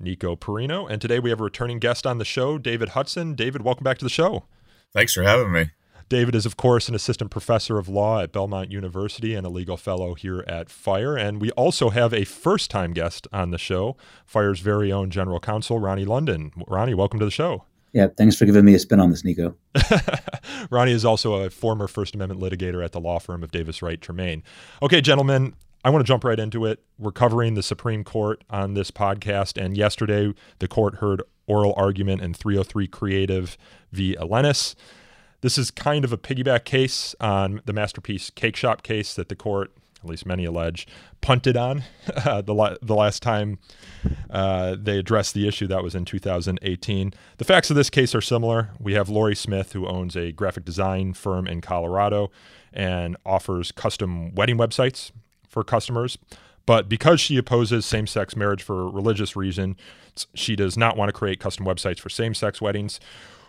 Nico Perino. And today we have a returning guest on the show, David Hudson. David, welcome back to the show. Thanks for having me. David is, of course, an assistant professor of law at Belmont University and a legal fellow here at FIRE. And we also have a first time guest on the show, FIRE's very own general counsel, Ronnie London. Ronnie, welcome to the show. Yeah, thanks for giving me a spin on this, Nico. Ronnie is also a former First Amendment litigator at the law firm of Davis Wright Tremaine. Okay, gentlemen, I want to jump right into it. We're covering the Supreme Court on this podcast, and yesterday the court heard oral argument in 303 Creative v. Elenis. This is kind of a piggyback case on the Masterpiece Cake Shop case that the court, at least many allege, punted on uh, the, la- the last time uh, they addressed the issue. That was in 2018. The facts of this case are similar. We have Lorie Smith, who owns a graphic design firm in Colorado and offers custom wedding websites for customers. But because she opposes same sex marriage for religious reasons, she does not want to create custom websites for same sex weddings,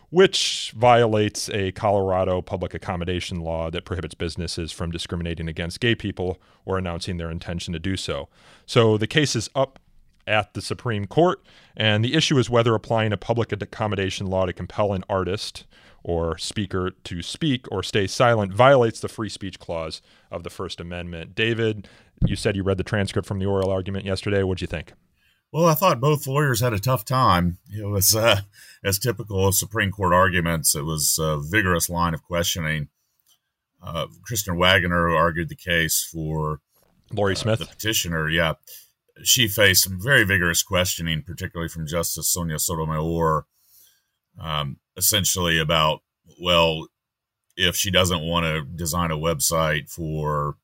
which violates a Colorado public accommodation law that prohibits businesses from discriminating against gay people or announcing their intention to do so. So the case is up at the Supreme Court, and the issue is whether applying a public accommodation law to compel an artist or speaker to speak or stay silent violates the free speech clause of the First Amendment. David, you said you read the transcript from the oral argument yesterday. What'd you think? Well, I thought both lawyers had a tough time. It was, uh, as typical of Supreme Court arguments, it was a vigorous line of questioning. Uh, Kristen Waggoner, who argued the case for Smith, uh, the petitioner, yeah, she faced some very vigorous questioning, particularly from Justice Sonia Sotomayor, um, essentially about, well, if she doesn't want to design a website for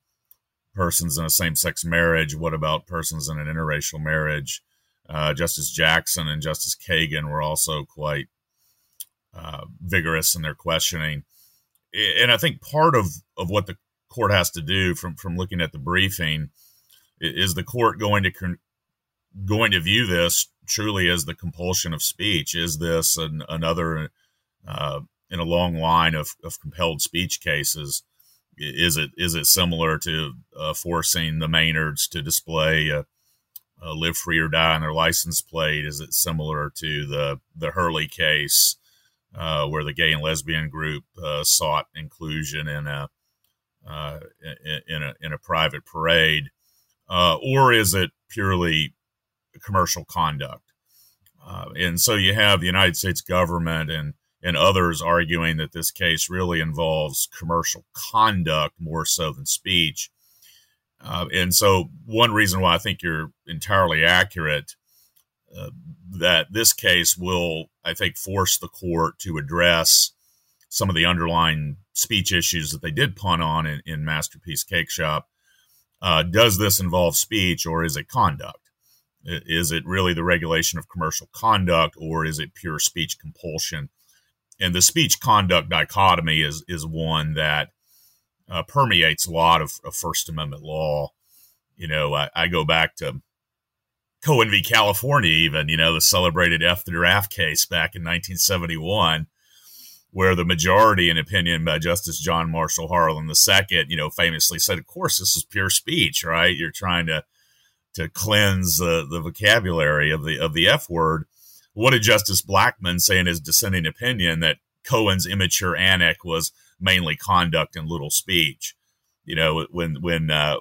persons in a same sex marriage, what about persons in an interracial marriage? Uh, Justice Jackson and Justice Kagan were also quite uh, vigorous in their questioning. And I think part of, of what the court has to do from, from looking at the briefing is the court going to con- going to view this truly as the compulsion of speech? Is this an, another uh, in a long line of, of compelled speech cases? Is it is it similar to uh, forcing the Maynards to display a, a "Live Free or Die" on their license plate? Is it similar to the the Hurley case, uh, where the gay and lesbian group uh, sought inclusion in a uh, in, in a in a private parade? uh, or is it purely commercial conduct? Uh, and so you have the United States government and and others arguing that this case really involves commercial conduct more so than speech. Uh, and so, one reason why I think you're entirely accurate uh, that this case will, I think, force the court to address some of the underlying speech issues that they did punt on in, in Masterpiece Cake Shop uh, does this involve speech or is it conduct? Is it really the regulation of commercial conduct or is it pure speech compulsion? And the speech conduct dichotomy is is one that uh, permeates a lot of, of, First Amendment law. You know, I, I, go back to Cohen v. California, even, you know, the celebrated F the draft case back in 1971 where the majority in opinion by Justice John Marshall Harlan II, you know, famously said, of course, this is pure speech, right? You're trying to to cleanse the, the vocabulary of the of the F word. What did Justice Blackmun say in his dissenting opinion that Cohen's immature annex was mainly conduct and little speech? You know, when when uh,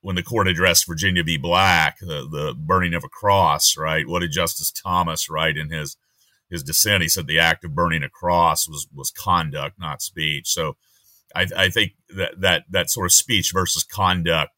when the court addressed Virginia v. Black, the, the burning of a cross, right? What did Justice Thomas write in his his dissent, he said the act of burning a cross was was conduct, not speech. So I, I think that that that sort of speech versus conduct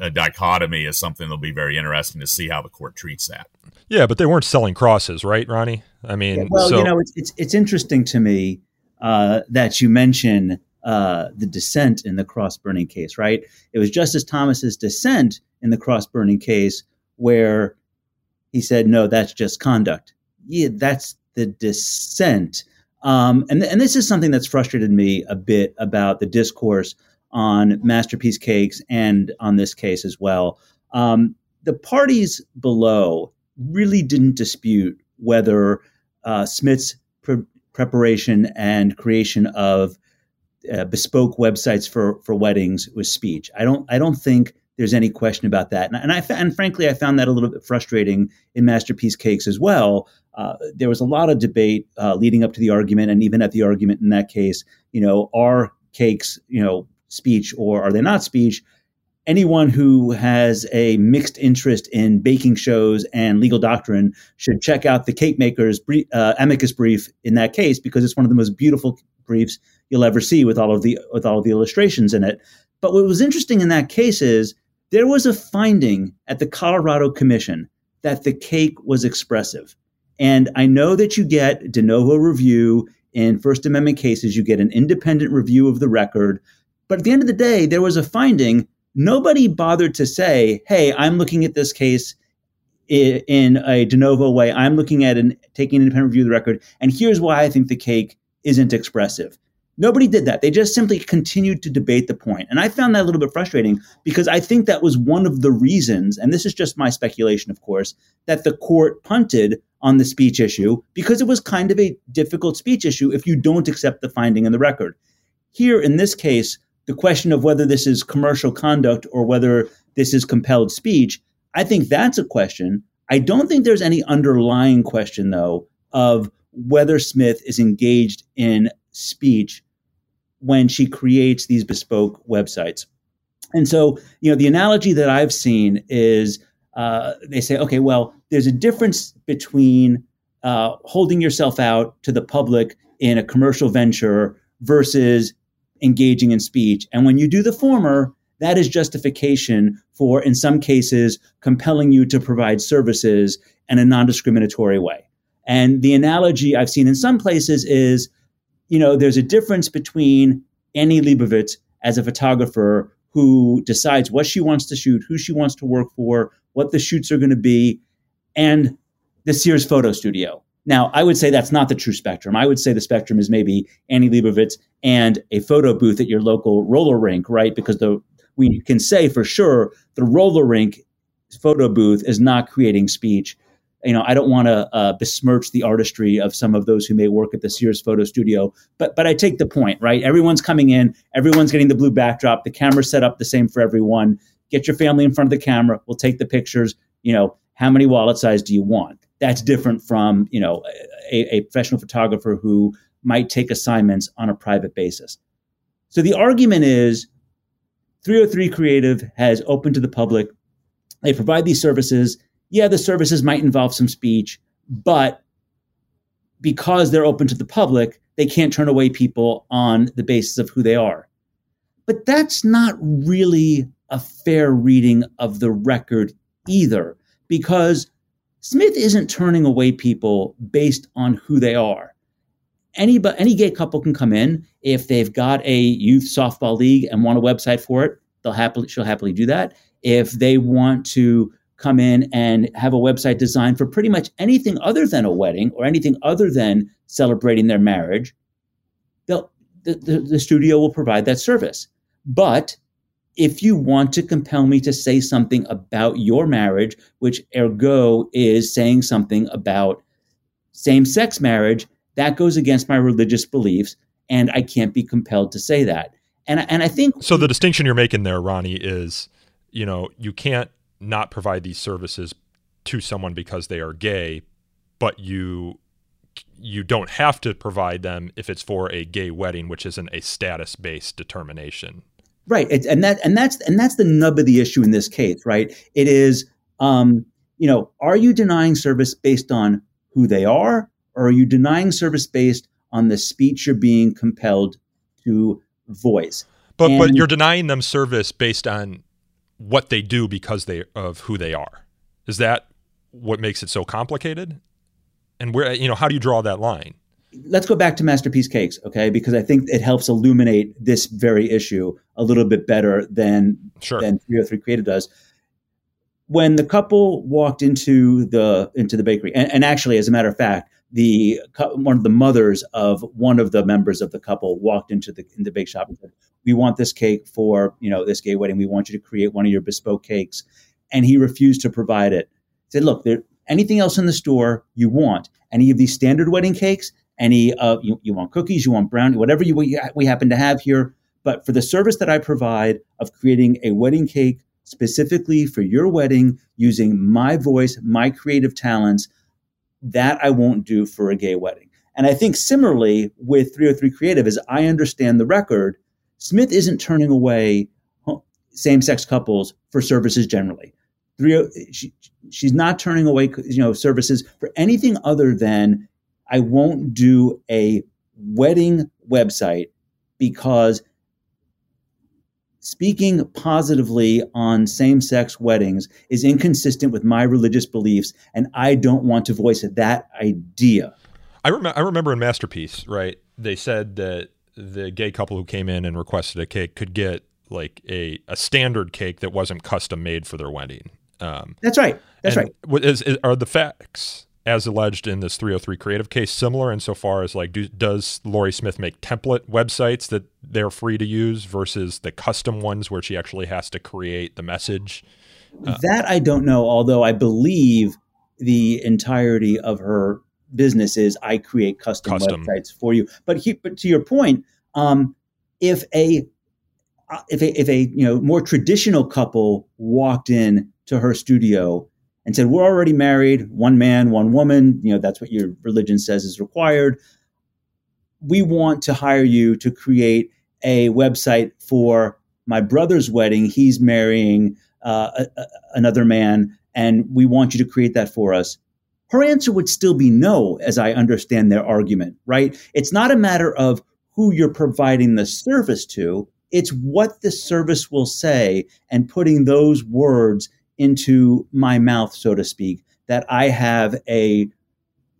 uh, dichotomy is something that'll be very interesting to see how the court treats that. Yeah, but they weren't selling crosses, right, Ronnie? I mean, yeah, well, so- you know, it's, it's it's interesting to me uh, that you mention uh, the dissent in the cross burning case, right? It was Justice Thomas's dissent in the cross burning case where he said, "No, that's just conduct." yeah, that's the dissent. Um, and, and this is something that's frustrated me a bit about the discourse on Masterpiece Cakes and on this case as well. Um, the parties below really didn't dispute whether uh, Smith's pre- preparation and creation of uh, bespoke websites for for weddings was speech. I don't I don't think there's any question about that. And, and I and frankly I found that a little bit frustrating in Masterpiece Cakes as well. Uh, there was a lot of debate uh, leading up to the argument, and even at the argument in that case, you know, are cakes you know speech or are they not speech? anyone who has a mixed interest in baking shows and legal doctrine should check out the cake maker's brief, uh, amicus brief in that case because it's one of the most beautiful briefs you'll ever see with all of the with all of the illustrations in it. But what was interesting in that case is there was a finding at the Colorado Commission that the cake was expressive. And I know that you get de novo review in First Amendment cases, you get an independent review of the record. But at the end of the day, there was a finding nobody bothered to say, hey, I'm looking at this case in a de novo way. I'm looking at and taking an independent review of the record, and here's why I think the cake isn't expressive. Nobody did that. They just simply continued to debate the point. And I found that a little bit frustrating because I think that was one of the reasons, and this is just my speculation, of course, that the court punted on the speech issue because it was kind of a difficult speech issue if you don't accept the finding in the record. Here, in this case, the question of whether this is commercial conduct or whether this is compelled speech, I think that's a question. I don't think there's any underlying question, though, of whether Smith is engaged in speech when she creates these bespoke websites. And so, you know, the analogy that I've seen is uh, they say, okay, well, there's a difference between uh, holding yourself out to the public in a commercial venture versus engaging in speech. And when you do the former, that is justification for, in some cases, compelling you to provide services in a non discriminatory way. And the analogy I've seen in some places is, you know, there's a difference between Annie Leibovitz as a photographer who decides what she wants to shoot, who she wants to work for, what the shoots are going to be, and the Sears photo studio. Now, I would say that's not the true spectrum. I would say the spectrum is maybe Annie Leibovitz and a photo booth at your local roller rink, right? Because the we can say for sure the roller rink photo booth is not creating speech. You know, I don't want to uh, besmirch the artistry of some of those who may work at the Sears photo studio, but but I take the point, right? Everyone's coming in, everyone's getting the blue backdrop, the camera's set up the same for everyone. Get your family in front of the camera. We'll take the pictures. You know, how many wallet size do you want? That's different from you know a, a professional photographer who might take assignments on a private basis. So the argument is 303 Creative has opened to the public. They provide these services. Yeah, the services might involve some speech, but because they're open to the public, they can't turn away people on the basis of who they are. But that's not really a fair reading of the record either, because Smith isn't turning away people based on who they are. Any, any gay couple can come in if they've got a youth softball league and want a website for it. They'll happily she'll happily do that. If they want to come in and have a website designed for pretty much anything other than a wedding or anything other than celebrating their marriage, the, the, the studio will provide that service. But if you want to compel me to say something about your marriage, which ergo is saying something about same sex marriage, that goes against my religious beliefs, and I can't be compelled to say that. And, and I think. So the distinction you're making there, Ronnie, is you know, you can't not provide these services to someone because they are gay, but you you don't have to provide them if it's for a gay wedding, which isn't a status based determination. Right, it, and that and that's and that's the nub of the issue in this case, right? It is, um, you know, are you denying service based on who they are, or are you denying service based on the speech you're being compelled to voice? But and, but you're denying them service based on what they do because they of who they are. Is that what makes it so complicated? And where you know how do you draw that line? Let's go back to masterpiece cakes okay because i think it helps illuminate this very issue a little bit better than sure. than 303 creative does when the couple walked into the into the bakery, and, and actually, as a matter of fact, the one of the mothers of one of the members of the couple walked into the in the bake shop and said, "We want this cake for you know this gay wedding. We want you to create one of your bespoke cakes," and he refused to provide it. He said, "Look, there anything else in the store you want, any of these standard wedding cakes, any uh, you, you want cookies, you want brownie, whatever you we happen to have here." But for the service that I provide of creating a wedding cake specifically for your wedding using my voice, my creative talents, that I won't do for a gay wedding. And I think similarly with 303 Creative, as I understand the record, Smith isn't turning away same sex couples for services generally. Three, she, she's not turning away you know services for anything other than I won't do a wedding website because speaking positively on same sex weddings is inconsistent with my religious beliefs, and I don't want to voice that idea. I, rem- I remember in Masterpiece, right? They said that the gay couple who came in and requested a cake could get like a, a standard cake that wasn't custom made for their wedding. Um, That's right. That's right. Is, is, are the facts as alleged in this 303 creative case similar insofar as like do, does Lorie Smith make template websites that they're free to use versus the custom ones where she actually has to create the message? Uh, that I don't know, although I believe the entirety of her business is I create custom, custom. websites for you. But he, but to your point, um, if a uh, if a if a you know more traditional couple walked in to her studio and said, We're already married, one man, one woman. You know, that's what your religion says is required. We want to hire you to create a website for my brother's wedding. He's marrying uh, a, a, another man, and we want you to create that for us. Her answer would still be no, as I understand their argument, right? It's not a matter of who you're providing the service to, it's what the service will say and putting those words into my mouth, so to speak, that I have a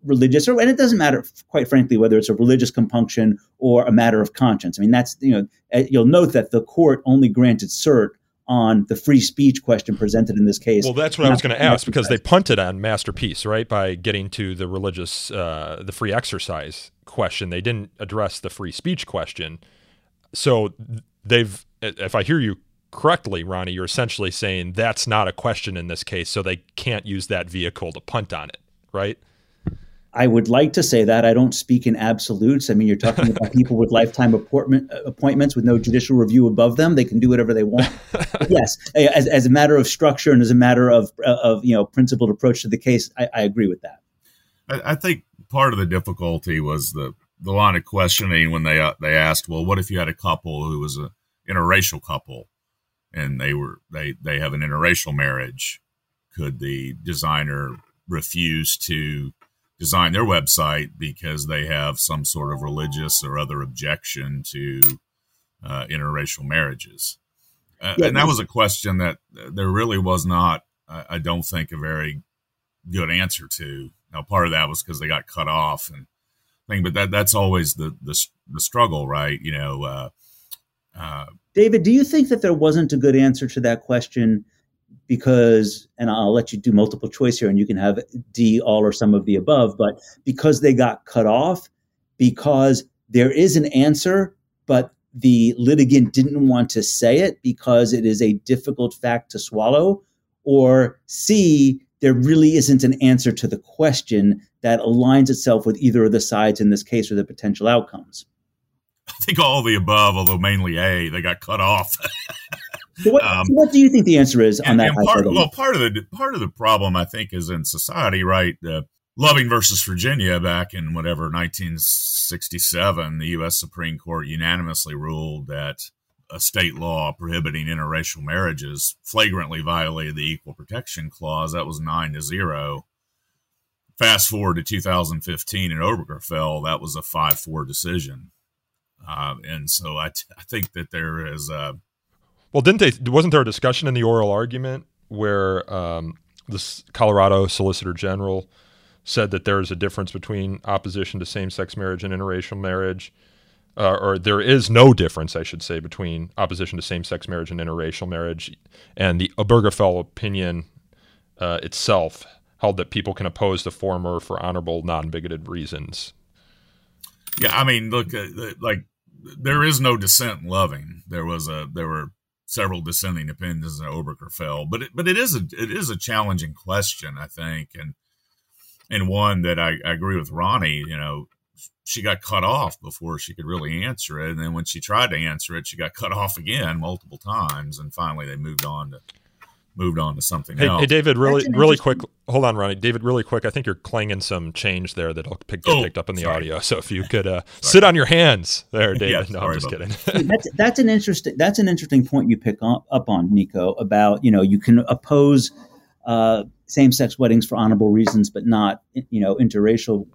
religious or and it doesn't matter quite frankly whether it's a religious compunction or a matter of conscience. I mean that's you know eh, you'll note that the court only granted cert on the free speech question presented in this case. Well that's what i was going to ask because they punted on masterpiece right by getting to the religious uh, the free exercise question. They didn't address the free speech question. So they've if i hear you correctly, Ronnie, you're essentially saying that's not a question in this case, so they can't use that vehicle to punt on it, right? I would like to say that. I don't speak in absolutes. I mean, you're talking about people with lifetime appointment, appointments with no judicial review above them. They can do whatever they want. yes, as, as, a matter of structure and as a matter of, of you know principled approach to the case, I, I agree with that. I, I, think part of the difficulty was the the line of questioning when they uh, they asked, well, what if you had a couple who was a interracial couple and they were they they have an interracial marriage could the designer refuse to design their website because they have some sort of religious or other objection to uh, interracial marriages? Uh, yeah, and that was a question that there really was not I, don't think a very good answer to. Now part of that was because they got cut off and thing but that that's always the the, the struggle right? You know uh, uh, David, do you think that there wasn't a good answer to that question because, and I'll let you do multiple choice here and you can have D, all or some of the above, but because they got cut off, because there is an answer, but the litigant didn't want to say it because it is a difficult fact to swallow, or C, there really isn't an answer to the question that aligns itself with either of the sides in this case or the potential outcomes. I think all the above, although mainly A, they got cut off. so what, um, so what, do you think the answer is on and, that? And part, well, part of the part of the problem I think is in society, right? Uh, Loving versus Virginia back in whatever 1967, the U.S. Supreme Court unanimously ruled that a state law prohibiting interracial marriages flagrantly violated the Equal Protection Clause. That was nine to zero. Fast forward to 2015 in Obergefell, that was a 5 4 decision. Um, and so I, t- I think that there is. A, well, didn't they? Wasn't there a discussion in the oral argument where um, the Colorado Solicitor General said that there is a difference between opposition to same-sex marriage and interracial marriage, uh, or there is no difference, I should say, between opposition to same-sex marriage and interracial marriage, and the Obergefell opinion uh, itself held that people can oppose the former for honorable, non-bigoted reasons. Yeah, I mean, look, uh, like there is no dissent in Loving. There was a there were several dissenting opinions in Obergefell, but it, but it is a it is a challenging question, I think, and and one that I, I agree with Ronnie. You know, she got cut off before she could really answer it, and then when she tried to answer it, she got cut off again multiple times, and finally they moved on to moved on to something hey, else. Hey, David, really, really quick. Hold on, Ronnie. David, really quick. I think you're clanging some change there that'll pick, get oh, picked up in the sorry. audio. So if you could uh, sit on your hands there, David. no, I'm just kidding. that's that's an interesting that's an interesting point you pick up, up on, Nico. About you know you can oppose uh, same sex weddings for honorable reasons, but not you know interracial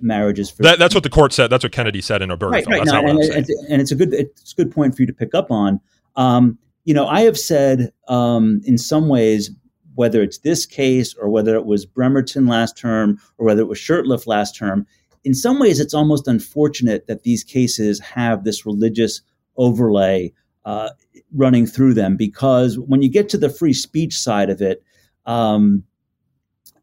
marriages. For, that, that's what the court said. That's what Kennedy said in Obergefell. Right, right. That's no, and, and, and, it's a good it's a good point for you to pick up on. Um, you know, I have said um, in some ways, whether it's this case or whether it was Bremerton last term or whether it was Shurtleff last term, in some ways it's almost unfortunate that these cases have this religious overlay uh, running through them because when you get to the free speech side of it, um,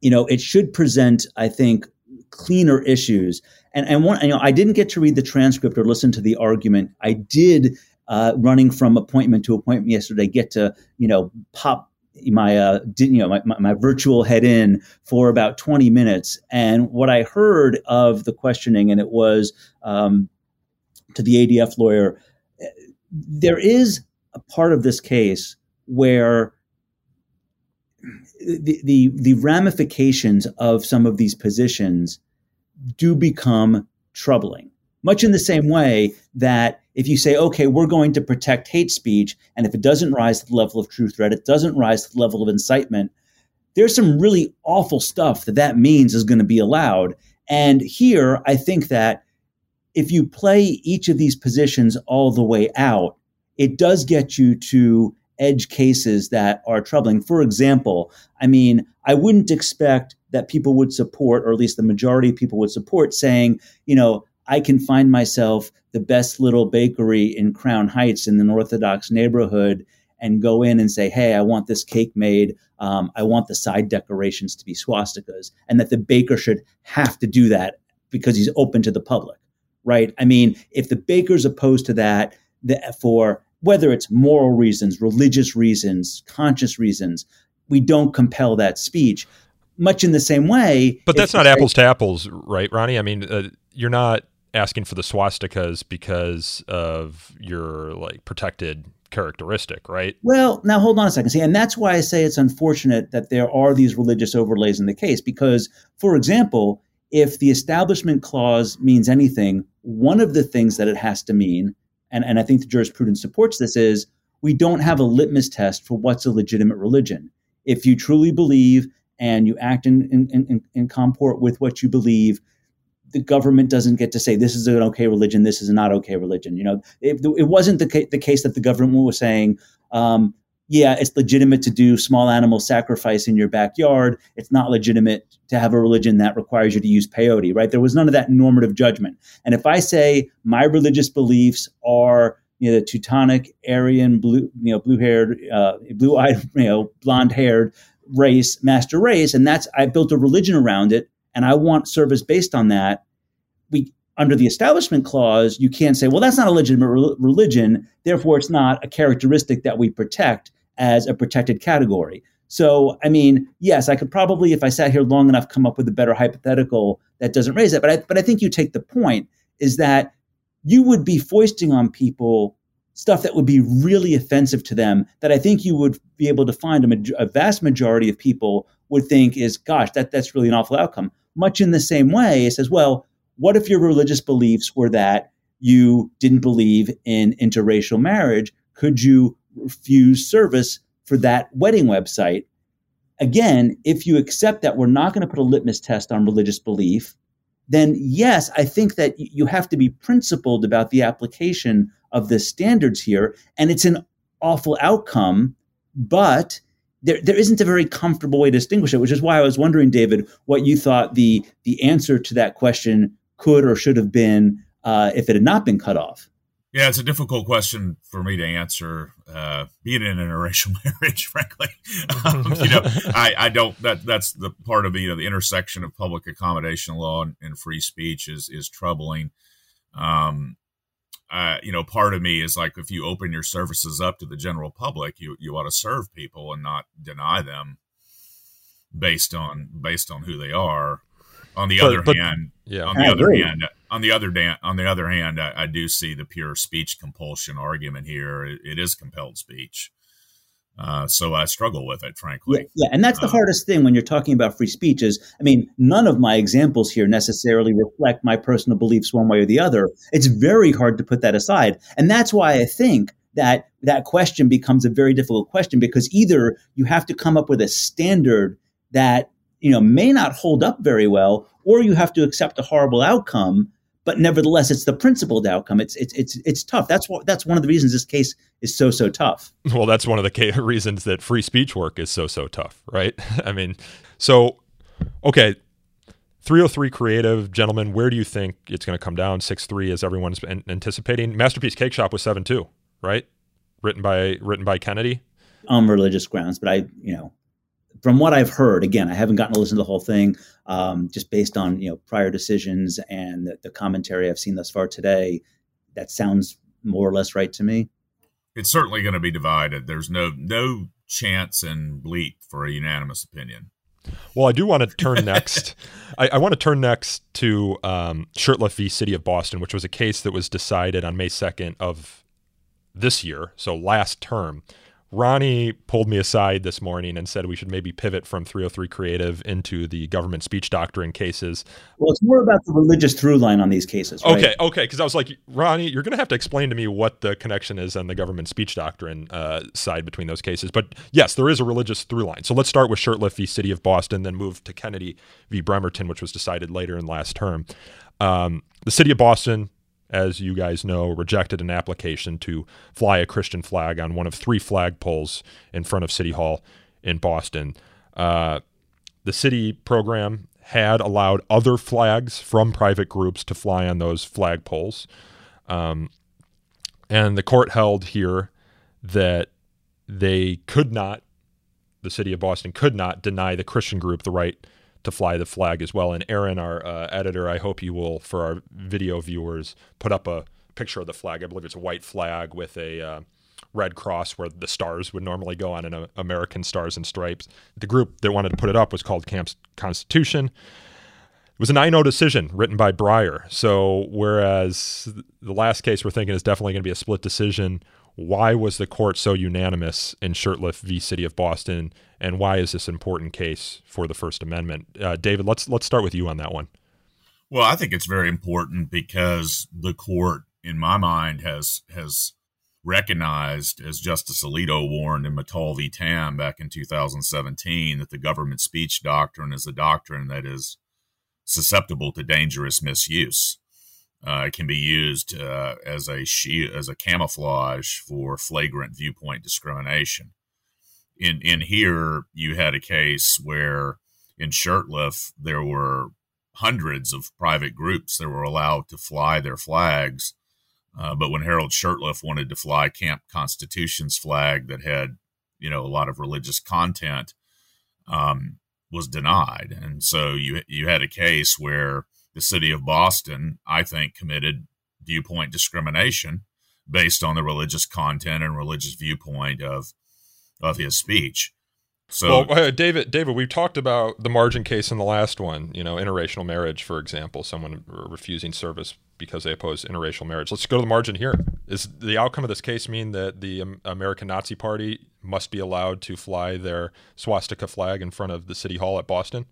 you know, it should present, I think, cleaner issues. And and one, you know, I didn't get to read the transcript or listen to the argument. I did uh, running from appointment to appointment yesterday get to you know pop my uh, you know my, my, my, virtual head in for about 20 minutes. And what i heard of the questioning and it was um, to the adf lawyer there is a part of this case where the, the, the ramifications of some of these positions do become troubling much in the same way that if you say, okay, we're going to protect hate speech, and if it doesn't rise to the level of true threat, it doesn't rise to the level of incitement, there's some really awful stuff that that means is going to be allowed. And here, I think that if you play each of these positions all the way out, it does get you to edge cases that are troubling. For example, I mean, I wouldn't expect that people would support, or at least the majority of people would support, saying, you know, I can find myself the best little bakery in Crown Heights in an Orthodox neighborhood and go in and say, Hey, I want this cake made. Um, I want the side decorations to be swastikas. And that the baker should have to do that because he's open to the public, right? I mean, if the baker's opposed to that the, for whether it's moral reasons, religious reasons, conscious reasons, we don't compel that speech. Much in the same way. But that's not apples to apples, right, Ronnie? I mean, uh, you're not asking for the swastikas because of your like protected characteristic, right? Well, now hold on a second. See, and that's why I say it's unfortunate that there are these religious overlays in the case because, for example, if the establishment clause means anything, one of the things that it has to mean, and, and I think the jurisprudence supports this, is we don't have a litmus test for what's a legitimate religion. If you truly believe and you act in, in, in, in comport with what you believe, the government doesn't get to say this is an okay religion, this is not okay religion. You know, it, it wasn't the, ca- the case that the government was saying, um, yeah, it's legitimate to do small animal sacrifice in your backyard. It's not legitimate to have a religion that requires you to use peyote, right? There was none of that normative judgment. And if I say my religious beliefs are you know, the Teutonic, Aryan, blue, you know, blue-haired, uh, blue-eyed, you know, blonde-haired race, master race, and that's I built a religion around it and I want service based on that, we under the establishment clause, you can't say, well, that's not a legitimate re- religion, therefore it's not a characteristic that we protect as a protected category. So, I mean, yes, I could probably, if I sat here long enough, come up with a better hypothetical that doesn't raise that. But I, but I think you take the point is that you would be foisting on people stuff that would be really offensive to them that I think you would be able to find a, a vast majority of people would think is, gosh, that, that's really an awful outcome much in the same way, it says, well, what if your religious beliefs were that you didn't believe in interracial marriage? Could you refuse service for that wedding website? Again, if you accept that we're not going to put a litmus test on religious belief, then yes, I think that you have to be principled about the application of the standards here. And it's an awful outcome, but there, there isn't a very comfortable way to distinguish it, which is why I was wondering, David, what you thought the the answer to that question could or should have been uh, if it had not been cut off. Yeah, it's a difficult question for me to answer. Uh, being in an interracial marriage, frankly, um, you know, I, I, don't. That that's the part of the you know the intersection of public accommodation law and, and free speech is is troubling. Um, uh, you know, part of me is like if you open your services up to the general public, you you ought to serve people and not deny them based on based on who they are. On the but, other but, hand, yeah. On the I other agree. hand, on the other dan- on the other hand, I, I, do see the pure speech compulsion argument here. it, it is compelled speech. Uh, so I struggle with it, frankly. Yeah, yeah. and that's the uh, hardest thing when you're talking about free speech. Is I mean, none of my examples here necessarily reflect my personal beliefs one way or the other. It's very hard to put that aside, and that's why I think that that question becomes a very difficult question because either you have to come up with a standard that you know may not hold up very well, or you have to accept a horrible outcome but nevertheless, it's the principled outcome. It's it's it's it's tough. That's what that's one of the reasons this case is so so tough. Well, that's one of the ca- reasons that free speech work is so so tough, right? I mean, so okay, 303 creative gentlemen, where do you think it's going to come down? 6-3 as everyone's anticipating. Masterpiece Cake Shop was 7-2, right? Written by written by Kennedy. On religious grounds, but I, you know, from what I've heard, again, I haven't gotten to listen to the whole thing, um, just based on you know prior decisions and the, the, commentary I've seen thus far today. That sounds more or less right to me. It's certainly going to be divided. There's no no chance in bleep for a unanimous opinion. Well, I do want to turn next. I, I, want to turn next to um, Shurtleff v. City of Boston, which was a case that was decided on May 2nd of this year, so last term. Ronnie pulled me aside this morning and said we should maybe pivot from 303 creative into the government speech doctrine cases. Well, it's more about the religious through line on these cases. Right? Okay, okay. Because I was like, Ronnie, you're going to have to explain to me what the connection is on the government speech doctrine uh, side between those cases. But yes, there is a religious through line. So let's start with Shurtleff v. City of Boston, then move to Kennedy v. Bremerton, which was decided later in last term. Um, the City of Boston as you guys know, rejected an application to fly a Christian flag on one of three flagpoles in front of City Hall in Boston. Uh, the city program had allowed other flags from private groups to fly on those flagpoles. Um, and the court held here that they could not, the city of Boston could not deny the Christian group the right to fly the flag as well. And Aaron, our uh, editor, I hope you will, for our video viewers, put up a picture of the flag. I believe it's a white flag with a uh, red cross where the stars would normally go on an uh, American Stars and Stripes. The group that wanted to put it up was called Camp Constitution. It was a 9 0 decision written by Breyer. So, whereas the last case we're thinking is definitely going to be a split decision, why was the court so unanimous in Shurtleff v. City of Boston and why is this important case for the First Amendment? Uh, David, let's let's start with you on that one. Well, I think it's very important because the court, in my mind, has has recognized, as Justice Alito warned in Matal v. Tam back in 2017, that the government speech doctrine is a doctrine that is susceptible to dangerous misuse. Uh, can be used uh, as a as a camouflage for flagrant viewpoint discrimination in in here you had a case where in Shurtleff there were hundreds of private groups that were allowed to fly their flags. Uh, but when Harold Shurtleff wanted to fly Camp Constitution's flag that had, you know, a lot of religious content, um, was denied. And so you you had a case where the city of Boston, I think, committed viewpoint discrimination based on the religious content and religious viewpoint of of his speech. So, well, uh, David, David, we've talked about the margin case in the last one. You know, interracial marriage, for example, someone refusing service because they oppose interracial marriage. Let's go to the margin here. Is the outcome of this case mean that the American Nazi Party must be allowed to fly their swastika flag in front of the city hall at Boston?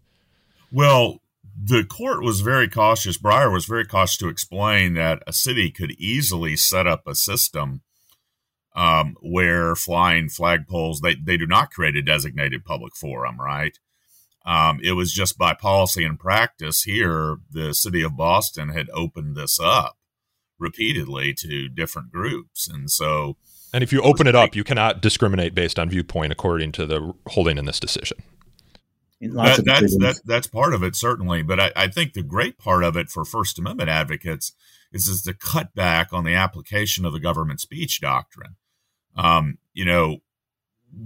Well, the court was very cautious. Breyer was very cautious to explain that a city could easily set up a system um, where flying flagpoles they, they do not create a designated public forum, right? Um, it was just by policy and practice here, the city of Boston had opened this up repeatedly to different groups. And so. And if you open it up, you cannot discriminate based on viewpoint according to the holding in this decision. That, that's, that, that's part of it, certainly. But I, I think the great part of it for First Amendment advocates is is to cut back on the application of the government speech doctrine. Um, you know,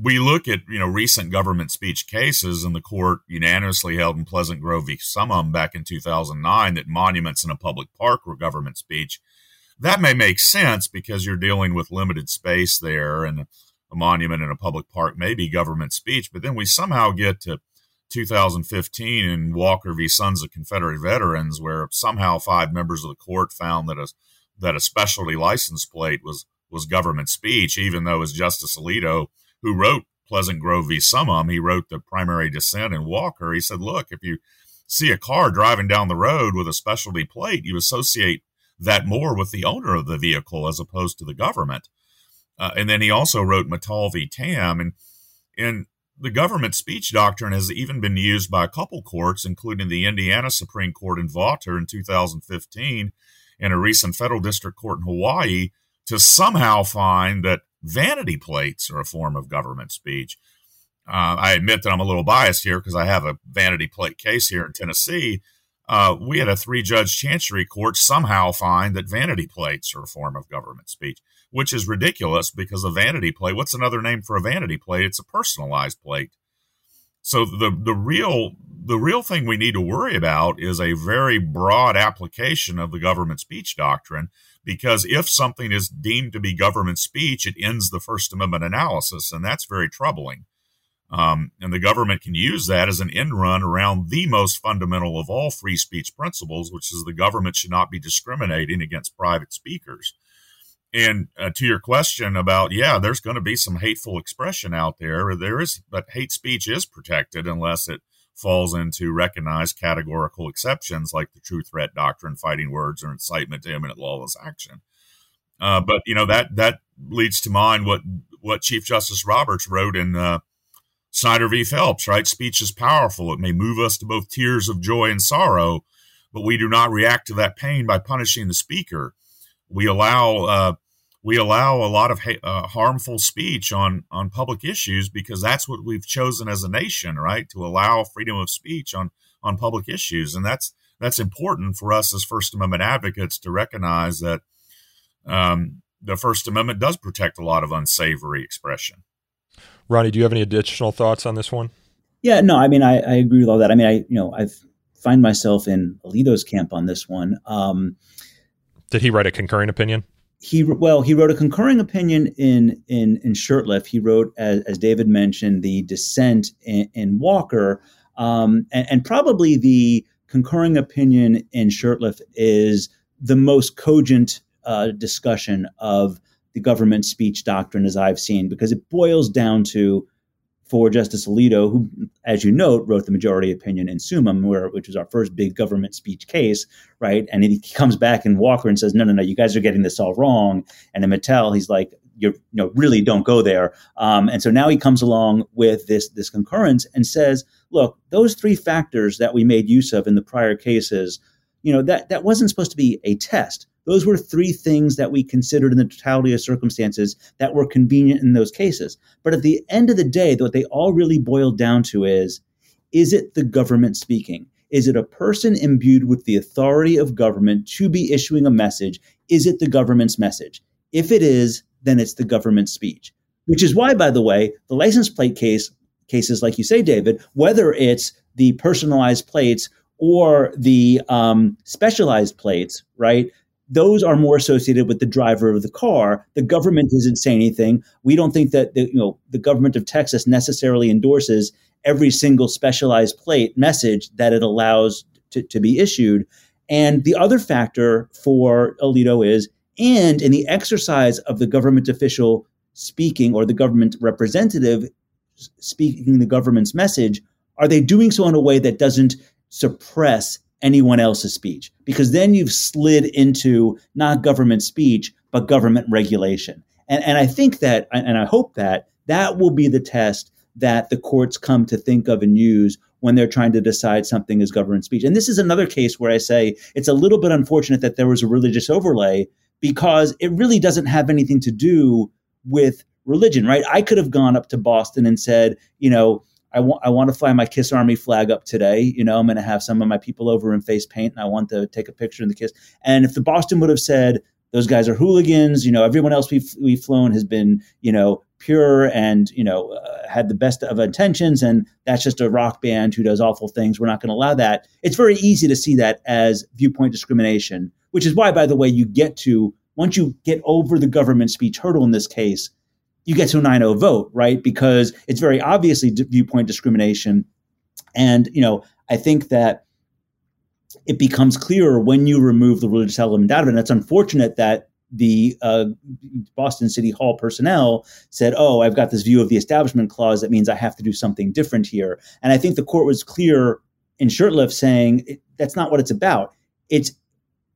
we look at you know recent government speech cases, and the court unanimously held in Pleasant Grove v. Summum back in 2009 that monuments in a public park were government speech. That may make sense because you're dealing with limited space there, and a monument in a public park may be government speech. But then we somehow get to 2015 in Walker v. Sons of Confederate Veterans, where somehow five members of the court found that a that a specialty license plate was was government speech, even though as Justice Alito, who wrote Pleasant Grove v. Summum, he wrote the primary dissent in Walker. He said, "Look, if you see a car driving down the road with a specialty plate, you associate that more with the owner of the vehicle as opposed to the government." Uh, and then he also wrote Matal v. Tam, and and the government speech doctrine has even been used by a couple courts, including the Indiana Supreme Court in Vawter in 2015 and a recent federal district court in Hawaii, to somehow find that vanity plates are a form of government speech. Uh, I admit that I'm a little biased here because I have a vanity plate case here in Tennessee. Uh, we had a three judge chancery court somehow find that vanity plates are a form of government speech which is ridiculous because a vanity plate, what's another name for a vanity plate? It's a personalized plate. So the the real the real thing we need to worry about is a very broad application of the government speech doctrine because if something is deemed to be government speech, it ends the First Amendment analysis, and that's very troubling. Um, and the government can use that as an end run around the most fundamental of all free speech principles, which is the government should not be discriminating against private speakers. And uh, to your question about, yeah, there's going to be some hateful expression out there. There is, but hate speech is protected unless it falls into recognized categorical exceptions like the true threat doctrine, fighting words, or incitement to imminent lawless action. Uh, but you know that that leads to mind what what Chief Justice Roberts wrote in uh, Snyder v. Phelps. Right, speech is powerful; it may move us to both tears of joy and sorrow, but we do not react to that pain by punishing the speaker. We allow uh, we allow a lot of ha- uh, harmful speech on on public issues because that's what we've chosen as a nation, right? To allow freedom of speech on on public issues, and that's that's important for us as First Amendment advocates to recognize that um, the First Amendment does protect a lot of unsavory expression. Ronnie, do you have any additional thoughts on this one? Yeah, no, I mean, I, I agree with all that. I mean, I you know, I find myself in Alito's camp on this one. Um, Did he write a concurring opinion? He well he wrote a concurring opinion in in in Shurtleff. He wrote, as, as David mentioned, the dissent in, in Walker, um, and, and, probably the concurring opinion in Shurtleff is the most cogent uh, discussion of the government speech doctrine as I've seen, because it boils down to for Justice Alito, who, as you note, wrote the majority opinion in Summum, where, which was our first big government speech case, right? And he comes back in Walker and says, no, no, no, you guys are getting this all wrong. And in Matal, he's like, you know, really don't go there. Um, and so now he comes along with this this concurrence and says, look, those three factors that we made use of in the prior cases, you know, that that wasn't supposed to be a test. Those were three things that we considered in the totality of circumstances that were convenient in those cases. But at the end of the day, what they all really boiled down to is is it the government speaking? Is it a person imbued with the authority of government to be issuing a message? Is it the government's message? If it is, then it's the government's speech. Which is why, by the way, the license plate case cases, like you say, David, whether it's the personalized plates or the um, specialized plates, right? Those are more associated with the driver of the car. The government doesn't say anything. We don't think that the, you know the government of Texas necessarily endorses every single specialized plate message that it allows to, to be issued. And the other factor for Alito is, and in the exercise of the government official speaking or the government representative speaking the government's message, are they doing so in a way that doesn't suppress anyone else's speech because then you've slid into not government speech but government regulation. And, and i think that and i hope that that will be the test that the courts come to think of and use when they're trying to decide something is government speech. And this is another case where i say it's a little bit unfortunate that there was a religious overlay because it really doesn't have anything to do with religion right? I could have gone up to boston and said you know I want I want to fly my Kiss Army flag up today. You know, I'm going to have some of my people over in face paint, and I want to take a picture in the Kiss. And if the Boston would have said those guys are hooligans, you know, everyone else we've we've flown has been you know pure and you know uh, had the best of intentions, and that's just a rock band who does awful things. We're not going to allow that. It's very easy to see that as viewpoint discrimination, which is why, by the way, you get to once you get over the government speech hurdle in this case you get to a 9-0 vote, right? Because it's very obviously viewpoint discrimination. And, you know, I think that it becomes clearer when you remove the religious element out of it. And it's unfortunate that the uh, Boston City Hall personnel said, "Oh, I've got this view of the Establishment Clause. That means I have to do something different here." And I think the court was clear in Shurtleff saying that's not what it's about. It's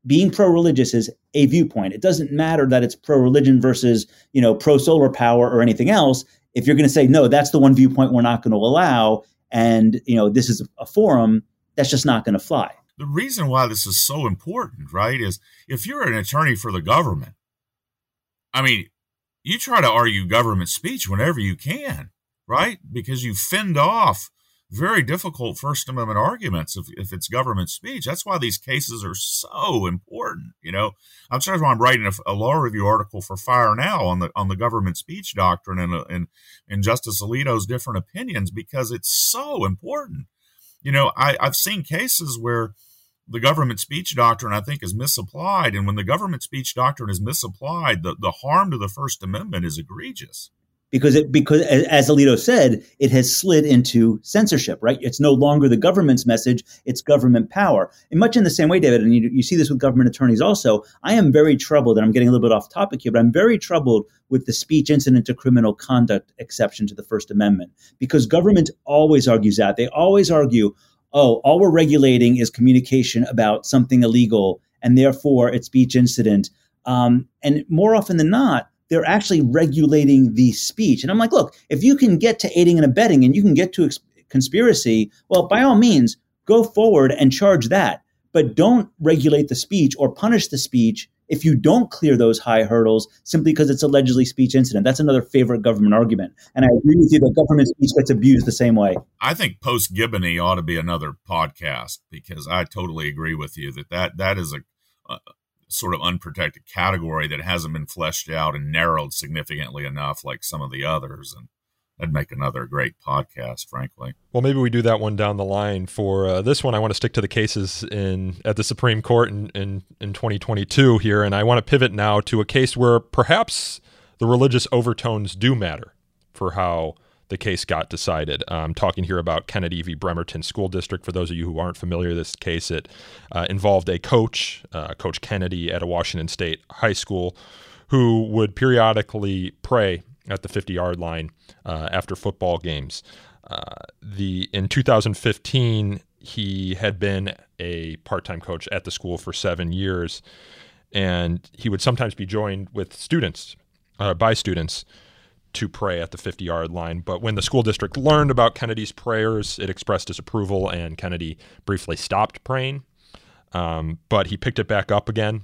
being pro-religious is a viewpoint. It doesn't matter that it's pro-religion versus, you know, pro-solar power or anything else. If you're going to say no, that's the one viewpoint we're not going to allow, and you know this is a forum, that's just not going to fly. The reason why this is so important, right, is if you're an attorney for the government, I mean, you try to argue government speech whenever you can, right? Because you fend off very difficult First Amendment arguments if, if it's government speech. That's why these cases are so important. You know, I'm sorry I'm writing a, a, law review article for Fire Now on the on the government speech doctrine and uh, and and Justice Alito's different opinions because it's so important. You know, I, I've seen cases where the government speech doctrine, I think, is misapplied, and when the government speech doctrine is misapplied, the, the harm to the First Amendment is egregious because it because as Alito said, it has slid into censorship. Right? It's no longer the government's message; it's government power. And much in the same way, David, and you, you see this with government attorneys also. I am very troubled, and I'm getting a little bit off topic here, but I'm very troubled with the speech incident to criminal conduct exception to the First Amendment because government always argues that they always argue, oh, all we're regulating is communication about something illegal, and therefore it's speech incident. Um, and more often than not, they're actually regulating the speech. And I'm like, look, if you can get to aiding and abetting and you can get to ex- conspiracy, well, by all means, go forward and charge that. But don't regulate the speech or punish the speech if you don't clear those high hurdles simply because it's allegedly speech incident. That's another favorite government argument. And I agree with you that government speech gets abused the same way. I think post Giboney ought to be another podcast because I totally agree with you that that, that is a sort of unprotected category that hasn't been fleshed out and narrowed significantly enough like some of the others and that'd make another great podcast frankly. Well maybe we do that one down the line for uh, this one. I want to stick to the cases in at the supreme court in, in, in 2022 here and i want to pivot now to a case where perhaps the religious overtones do matter for how the case got decided. I'm talking here about Kennedy v. Bremerton School District. For those of you who aren't familiar, this case it uh, involved a coach, uh, Coach Kennedy, at a Washington State high school, who would periodically pray at the 50 yard line uh, after football games. Uh, the in 2015, he had been a part time coach at the school for seven years, and he would sometimes be joined with students, uh, by students to pray at the 50 yard line. But when the school district learned about Kennedy's prayers, it expressed disapproval, and Kennedy briefly stopped praying. Um, but he picked it back up again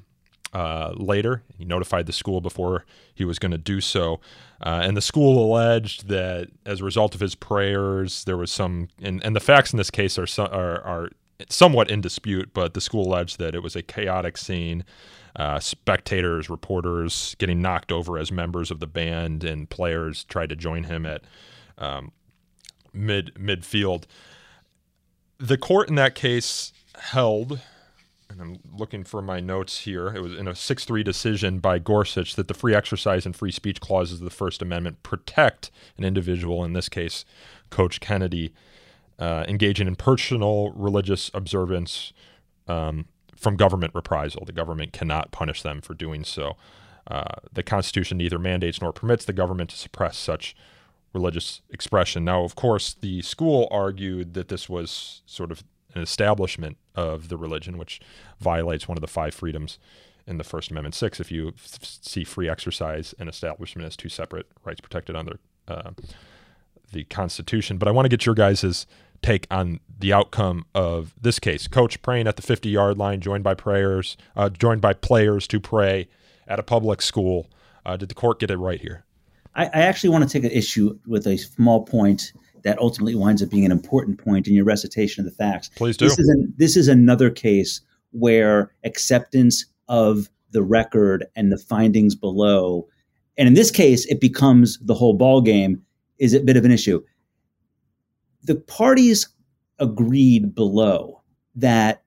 uh, later. He notified the school before he was going to do so. Uh, and the school alleged that as a result of his prayers, there was some, and, and the facts in this case are, are, are somewhat in dispute, but the school alleged that it was a chaotic scene uh, spectators, reporters getting knocked over as members of the band, and players tried to join him at um, mid midfield. The court in that case held, and I'm looking for my notes here. It was in a six-three decision by Gorsuch that the free exercise and free speech clauses of the First Amendment protect an individual, in this case, Coach Kennedy, uh, engaging in personal religious observance um, from government reprisal. The government cannot punish them for doing so. Uh, the Constitution neither mandates nor permits the government to suppress such religious expression. Now, of course, the school argued that this was sort of an establishment of the religion, which violates one of the five freedoms in the First Amendment. Six, if you f- see free exercise and establishment as two separate rights protected under uh, the Constitution. But I want to get your guys' take on the outcome of this case. Coach praying at the 50 yard line, joined by prayers, uh, joined by players to pray at a public school. Uh, did the court get it right here? I, I, actually want to take an issue with a small point that ultimately winds up being an important point in your recitation of the facts. Please do. This is, an, this is another case where acceptance of the record and the findings below, and in this case, it becomes the whole ball game, is a bit of an issue. The parties agreed below that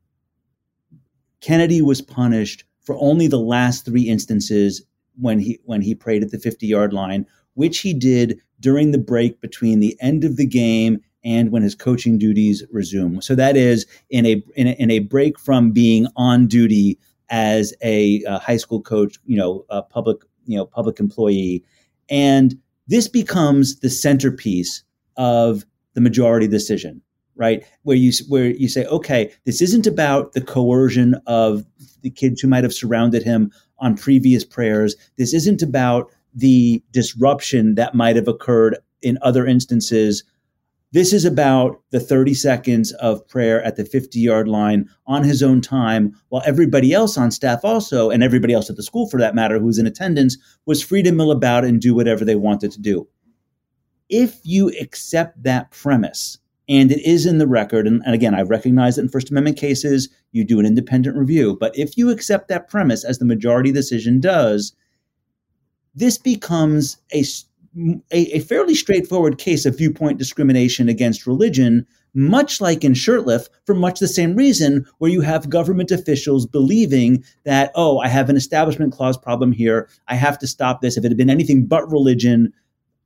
Kennedy was punished for only the last three instances when he when he prayed at the 50 yard line, which he did during the break between the end of the game and when his coaching duties resume. So that is in a in a, in a break from being on duty as a, a high school coach, you know, a public you know public employee, and this becomes the centerpiece of the majority decision right? Where you where you say okay this isn't about the coercion of the kids who might have surrounded him on previous prayers. This isn't about the disruption that might have occurred in other instances. This is about the 30 seconds of prayer at the 50 yard line on his own time, while everybody else on staff also, and everybody else at the school for that matter, who was in attendance, was free to mill about and do whatever they wanted to do. If you accept that premise, and it is in the record. And, and, again, I recognize that in First Amendment cases, you do an independent review. But if you accept that premise, as the majority decision does, this becomes a, a, a fairly straightforward case of viewpoint discrimination against religion, much like in Shurtleff, for much the same reason, where you have government officials believing that, oh, I have an establishment clause problem here. I have to stop this. If it had been anything but religion,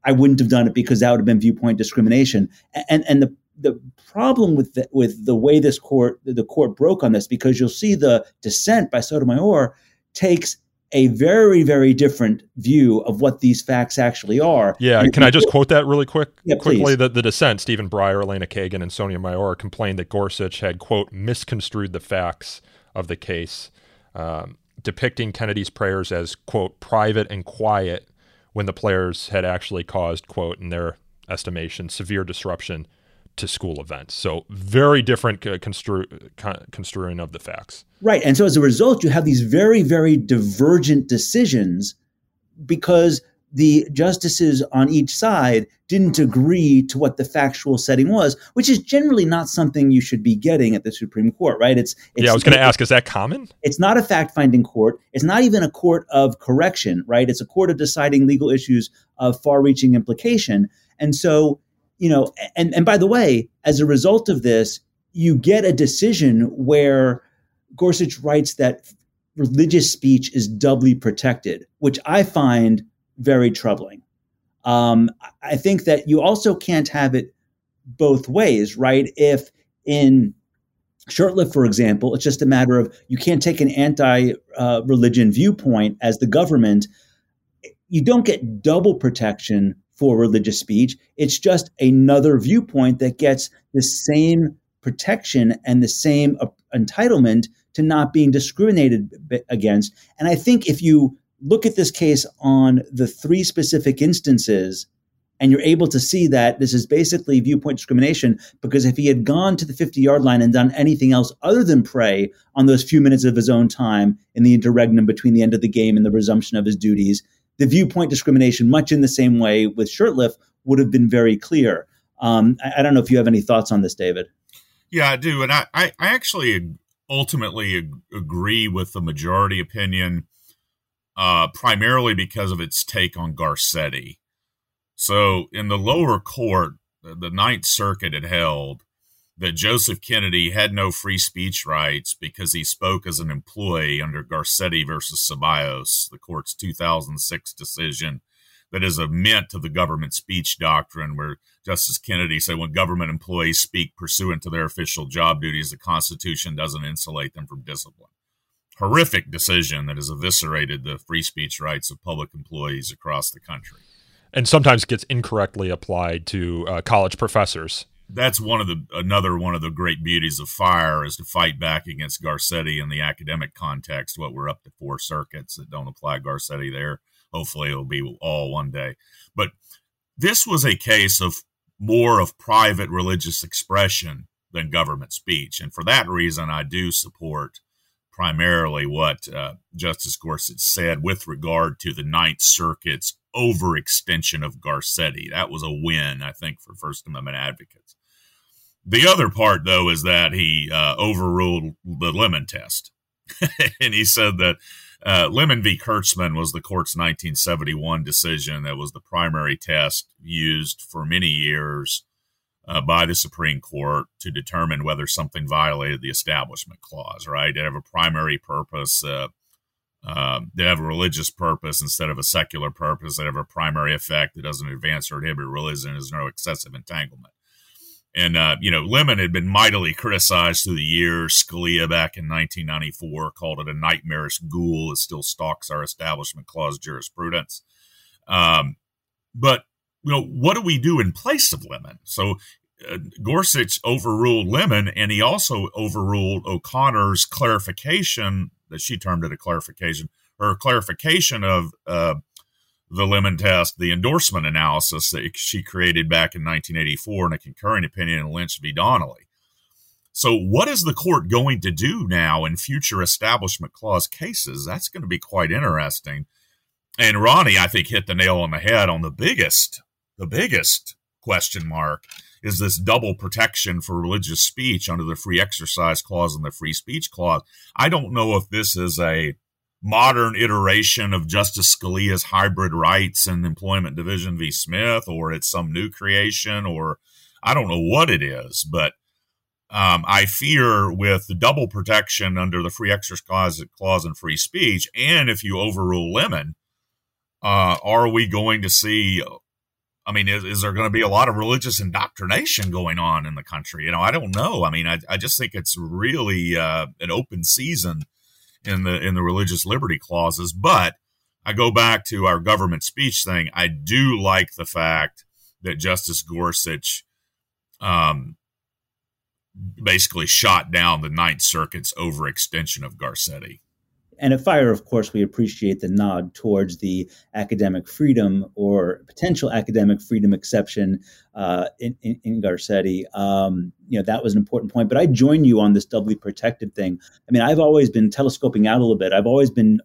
I wouldn't have done it because that would have been viewpoint discrimination. And and the the problem with the, with the way this court the court broke on this because you'll see the dissent by Sotomayor takes a very very different view of what these facts actually are. Yeah, can I just quote that really quick? Yeah, quickly. The, the dissent, Stephen Breyer, Elena Kagan, and Sonia Mayor complained that Gorsuch had quote misconstrued the facts of the case, um, depicting Kennedy's prayers as quote private and quiet when the players had actually caused quote in their estimation severe disruption to school events. So very different uh, constru- construing of the facts. Right. And so as a result, you have these very, very divergent decisions because the justices on each side didn't agree to what the factual setting was, which is generally not something you should be getting at the Supreme Court, right? It's, it's yeah. I was going to ask, is that common? It's not a fact-finding court. It's not even a court of correction, right? It's a court of deciding legal issues of far-reaching implication, and so you know, and, and by the way, as a result of this, you get a decision where Gorsuch writes that religious speech is doubly protected, which I find very troubling. Um, I think that you also can't have it both ways, right? If in Shurtleff, for example, it's just a matter of you can't take an anti uh, religion viewpoint as the government. You don't get double protection for religious speech. It's just another viewpoint that gets the same protection and the same entitlement to not being discriminated against. And I think if you look at this case on the three specific instances, and you're able to see that this is basically viewpoint discrimination because if he had gone to the 50 yard line and done anything else other than pray on those few minutes of his own time in the interregnum between the end of the game and the resumption of his duties, the viewpoint discrimination, much in the same way with Shurtleff, would have been very clear. Um, I, I, don't know if you have any thoughts on this, David. Yeah, I do, and I, I, I actually ultimately ag- agree with the majority opinion, uh, primarily because of its take on Garcetti. So, in the lower court, the, Ninth Circuit had held that Joseph Kennedy had no free speech rights because he spoke as an employee under Garcetti versus Ceballos, the court's 2006 decision that is a mint to the government speech doctrine, where Justice Kennedy said when government employees speak pursuant to their official job duties, the Constitution doesn't insulate them from discipline. Horrific decision that has eviscerated the free speech rights of public employees across the country. And sometimes gets incorrectly applied to uh, college professors that's one of the another one of the great beauties of fire is to fight back against Garcetti in the academic context. What we're up to four circuits that don't apply Garcetti there. Hopefully, it'll be all one day. But this was a case of more of private religious expression than government speech, and for that reason, I do support primarily what uh, Justice Gorsuch said with regard to the Ninth Circuit's overextension of Garcetti. That was a win, I think, for First Amendment advocates. The other part, though, is that he uh, overruled the Lemon test. and he said that uh, Lemon v. Kurtzman was the court's 1971 decision that was the primary test used for many years uh, by the Supreme Court to determine whether something violated the Establishment Clause, right? They have a primary purpose. Uh, um, they have a religious purpose instead of a secular purpose. They have a primary effect that doesn't advance or inhibit religion. There's no excessive entanglement. And, uh, you know, Lemon had been mightily criticized through the years. Scalia back in 1994 called it a nightmarish ghoul that still stalks our Establishment Clause jurisprudence. Um, but, you know, what do we do in place of Lemon? So uh, Gorsuch overruled Lemon, and he also overruled O'Connor's clarification that she termed it a clarification, her clarification of uh, the Lemon test, the endorsement analysis that she created back in 1984 in a concurring opinion in Lynch v. Donnelly. So, what is the court going to do now in future Establishment Clause cases? That's going to be quite interesting. And Ronnie, I think, hit the nail on the head on the biggest, the biggest question mark is this double protection for religious speech under the Free Exercise Clause and the Free Speech Clause. I don't know if this is a modern iteration of Justice Scalia's hybrid rights and employment division v. Smith, or it's some new creation, or I don't know what it is, but um, I fear with the double protection under the free exercise clause and free speech, and if you overrule Lemon, uh, are we going to see? I mean, is, is there going to be a lot of religious indoctrination going on in the country? You know, I don't know. I mean, I, I just think it's really uh, an open season in the in the religious liberty clauses. But I go back to our government speech thing. I do like the fact that Justice Gorsuch um, basically shot down the Ninth Circuit's overextension of Garcetti. And at FIRE, of course, we appreciate the nod towards the academic freedom or potential academic freedom exception uh, in, in, in, Garcetti. Um, you know, that was an important point. But I join you on this doubly protected thing. I mean, I've always been telescoping out a little bit. I've always been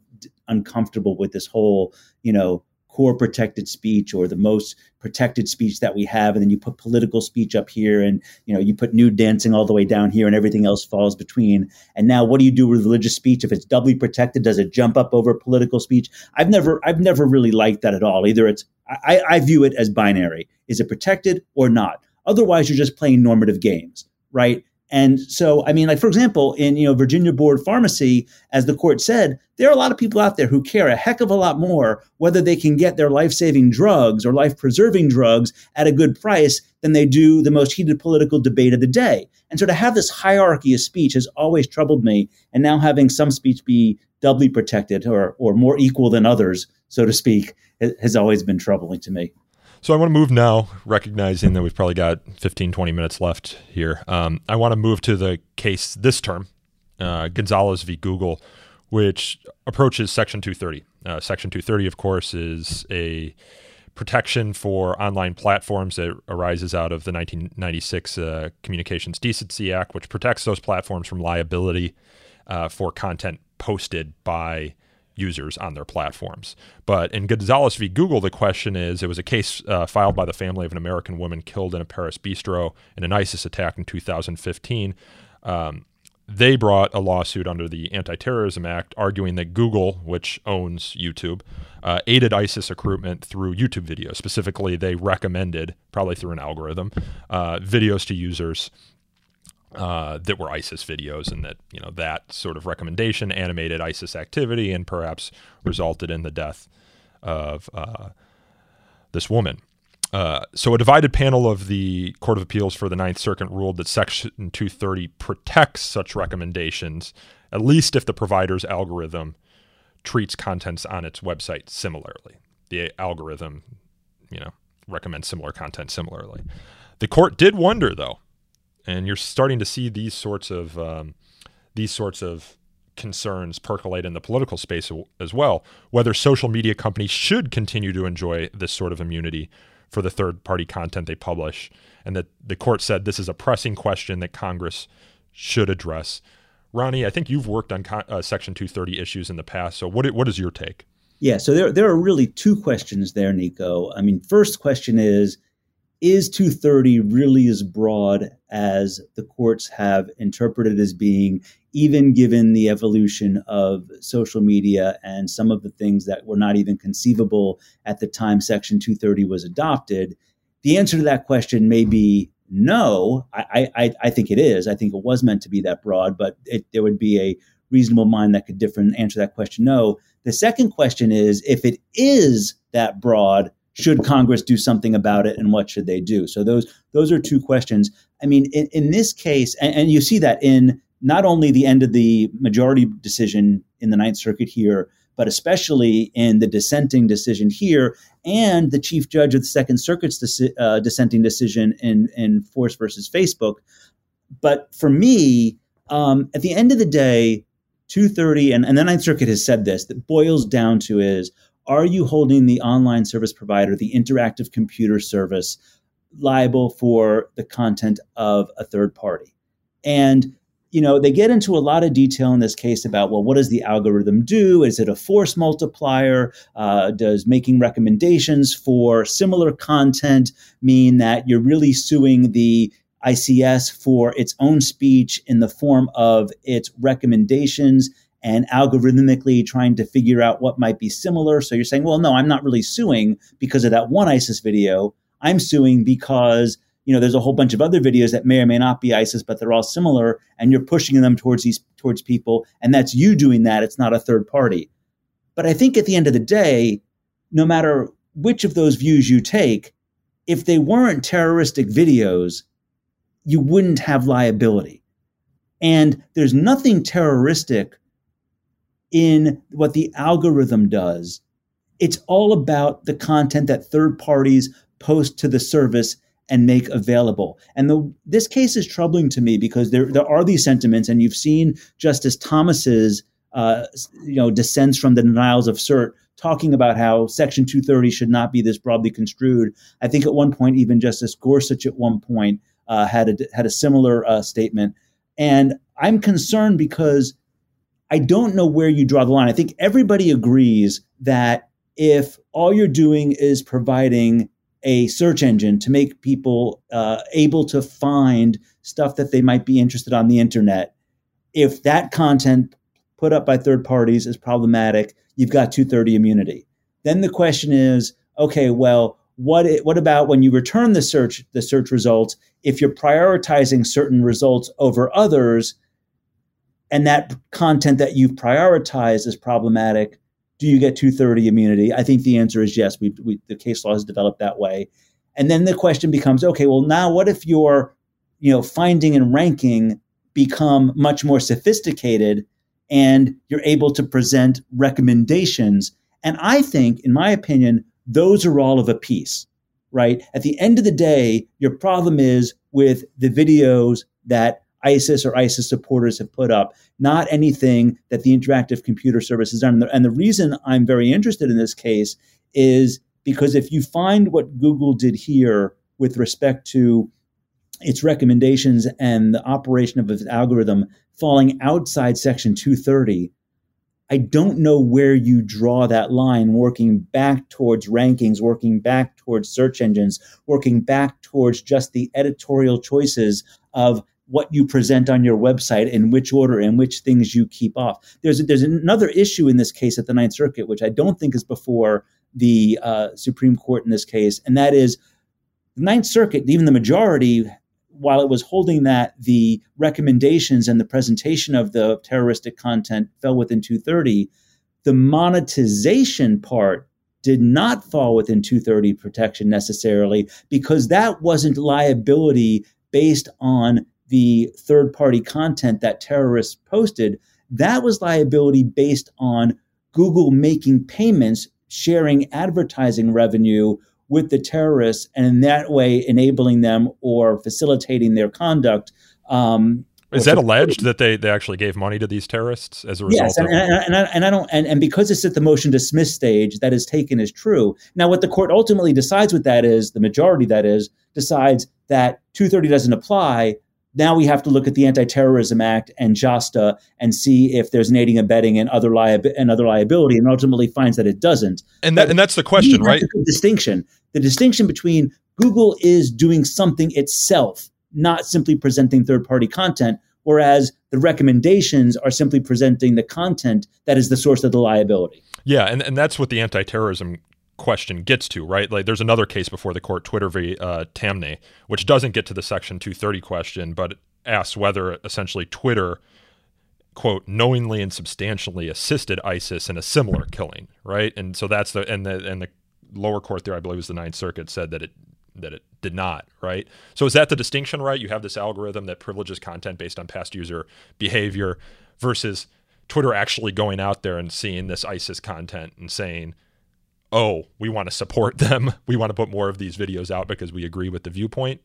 uncomfortable with this whole, you know, core protected speech or the most protected speech that we have and then you put political speech up here and you know you put nude dancing all the way down here and everything else falls between. And now what do you do with religious speech? If it's doubly protected does it jump up over political speech? I've never i've never really liked that at all. Either it's i, I view it as binary. Is it protected or not? Otherwise you're just playing normative games right and so, I mean, like for example, in you know Virginia Board Pharmacy, as the court said, there are a lot of people out there who care a heck of a lot more whether they can get their life-saving drugs or life-preserving drugs at a good price than they do the most heated political debate of the day. And so, to have this hierarchy of speech has always troubled me. And now having some speech be doubly protected or or more equal than others, so to speak, has always been troubling to me. So I want to move now, recognizing that we've probably got 15, 20 minutes left here. Um, I want to move to the case this term, uh, Gonzalez v. Google, which approaches Section 230. Uh, Section 230, of course, is a protection for online platforms that arises out of the 1996 uh, Communications Decency Act, which protects those platforms from liability uh, for content posted by users on their platforms. But in Gonzalez v. Google, the question is it was a case uh, filed by the family of an American woman killed in a Paris bistro in an ISIS attack in 2015. Um, they brought a lawsuit under the Anti Terrorism Act arguing that Google, which owns YouTube, uh, aided ISIS recruitment through YouTube videos. Specifically, they recommended, probably through an algorithm, uh, videos to users uh, that were ISIS videos, and that you know that sort of recommendation animated ISIS activity and perhaps resulted in the death of uh, this woman. Uh, so, a divided panel of the Court of Appeals for the Ninth Circuit ruled that Section 230 protects such recommendations, at least if the provider's algorithm treats contents on its website similarly. The algorithm, you know, recommends similar content similarly. The court did wonder, though, and you're starting to see these sorts of um, these sorts of concerns percolate in the political space as well. Whether social media companies should continue to enjoy this sort of immunity for the third party content they publish, and that the court said this is a pressing question that Congress should address. Ronnie, I think you've worked on uh, Section 230 issues in the past. So, what what is your take? Yeah, so there, there are really two questions there, Nico. I mean, first question is Is 230 really as broad as the courts have interpreted as being, even given the evolution of social media and some of the things that were not even conceivable at the time Section 230 was adopted? The answer to that question may be no. I, I, I think it is. I think it was meant to be that broad, but it, there would be a reasonable mind that could differ and answer that question no. The second question is if it is that broad, should Congress do something about it and what should they do? So those those are two questions. I mean, in, in this case, and, and you see that in not only the end of the majority decision in the Ninth Circuit here, but especially in the dissenting decision here and the chief judge of the Second Circuit's uh, dissenting decision in, in Force versus Facebook. But for me, um, at the end of the day, 230, and, and the Ninth Circuit has said this, that boils down to is are you holding the online service provider, the interactive computer service, liable for the content of a third party? And you know, they get into a lot of detail in this case about, well, what does the algorithm do? Is it a force multiplier? Uh, does making recommendations for similar content mean that you're really suing the ICS for its own speech in the form of its recommendations and algorithmically trying to figure out what might be similar. So you're saying, well, no, I'm not really suing because of that one ISIS video. I'm suing because you know there's a whole bunch of other videos that may or may not be ISIS, but they're all similar, and you're pushing them towards these towards people, and that's you doing that. It's not a third party. But I think at the end of the day, no matter which of those views you take, if they weren't terroristic videos, you wouldn't have liability. And there's nothing terroristic in what the algorithm does. It's all about the content that third parties post to the service and make available. And the, this case is troubling to me because there, there are these sentiments, and you've seen Justice Thomas's uh, you know dissents from the denials of cert talking about how Section 230 should not be this broadly construed. I think at one point, even Justice Gorsuch at one point uh, had a had a similar uh, statement, and I'm concerned because I don't know where you draw the line. I think everybody agrees that if all you're doing is providing a search engine to make people uh, able to find stuff that they might be interested on the internet, if that content put up by third parties is problematic, you've got 230 immunity. Then the question is, okay, well, what what about when you return the search the search results if you're prioritizing certain results over others and that content that you've prioritized is problematic. Do you get 230 immunity? I think the answer is yes. We, we the case law has developed that way. And then the question becomes okay well now what if your you know finding and ranking become much more sophisticated and you're able to present recommendations? And i think in my opinion those are all of a piece, right? At the end of the day, your problem is with the videos that ISIS or ISIS supporters have put up, not anything that the interactive computer service has done. And the reason I'm very interested in this case is because if you find what Google did here with respect to its recommendations and the operation of its algorithm falling outside Section 230, I don't know where you draw that line working back towards rankings, working back towards search engines, working back towards just the editorial choices of what you present on your website in which order and which things you keep off. There's there's another issue in this case at the Ninth Circuit, which I don't think is before the uh, Supreme Court in this case, and that is the Ninth Circuit, even the majority while it was holding that the recommendations and the presentation of the terroristic content fell within 230, the monetization part did not fall within 230 protection necessarily because that wasn't liability based on the third party content that terrorists posted. That was liability based on Google making payments, sharing advertising revenue with the terrorists and in that way enabling them or facilitating their conduct. Um, is that alleged that they, they actually gave money to these terrorists as a result? Yes, and, of- and, and, I, and I don't and, and because it's at the motion dismiss stage, that is taken as true. Now, what the court ultimately decides with that is the majority that is decides that 230 doesn't apply, now we have to look at the Anti-Terrorism Act and JASTA and see if there's an aiding, abetting, and other liab- and other liability, and ultimately finds that it doesn't. And that, and that's the question, right? The distinction, the distinction between Google is doing something itself, not simply presenting third-party content, whereas the recommendations are simply presenting the content that is the source of the liability. Yeah, and, and that's what the anti-terrorism question gets to, right? Like there's another case before the court, Twitter v. Uh, Taamneh, which doesn't get to the Section 230 question, but asks whether essentially Twitter, quote, knowingly and substantially assisted ISIS in a similar killing, right? And so that's the and the and the lower court there, I believe, was the Ninth Circuit, said that it that it did not, right? So is that the distinction, right? You have this algorithm that privileges content based on past user behavior versus Twitter actually going out there and seeing this ISIS content and saying, oh, we want to support them. We want to put more of these videos out because we agree with the viewpoint.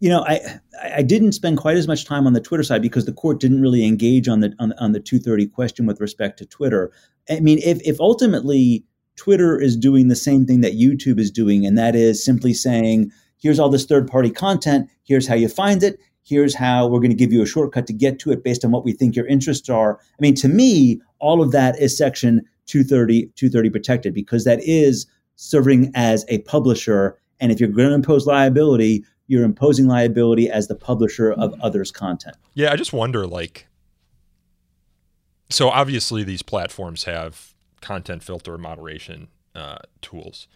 You know, I I didn't spend quite as much time on the Twitter side because the court didn't really engage on the on, on the 230 question with respect to Twitter. I mean, if if ultimately Twitter is doing the same thing that YouTube is doing, and that is simply saying, here's all this third party content, here's how you find it, here's how we're going to give you a shortcut to get to it based on what we think your interests are. I mean, to me, all of that is section 230, 230 protected because that is serving as a publisher. And if you're going to impose liability, you're imposing liability as the publisher of others' content. Yeah, I just wonder like, so obviously these platforms have content filter moderation uh, tools,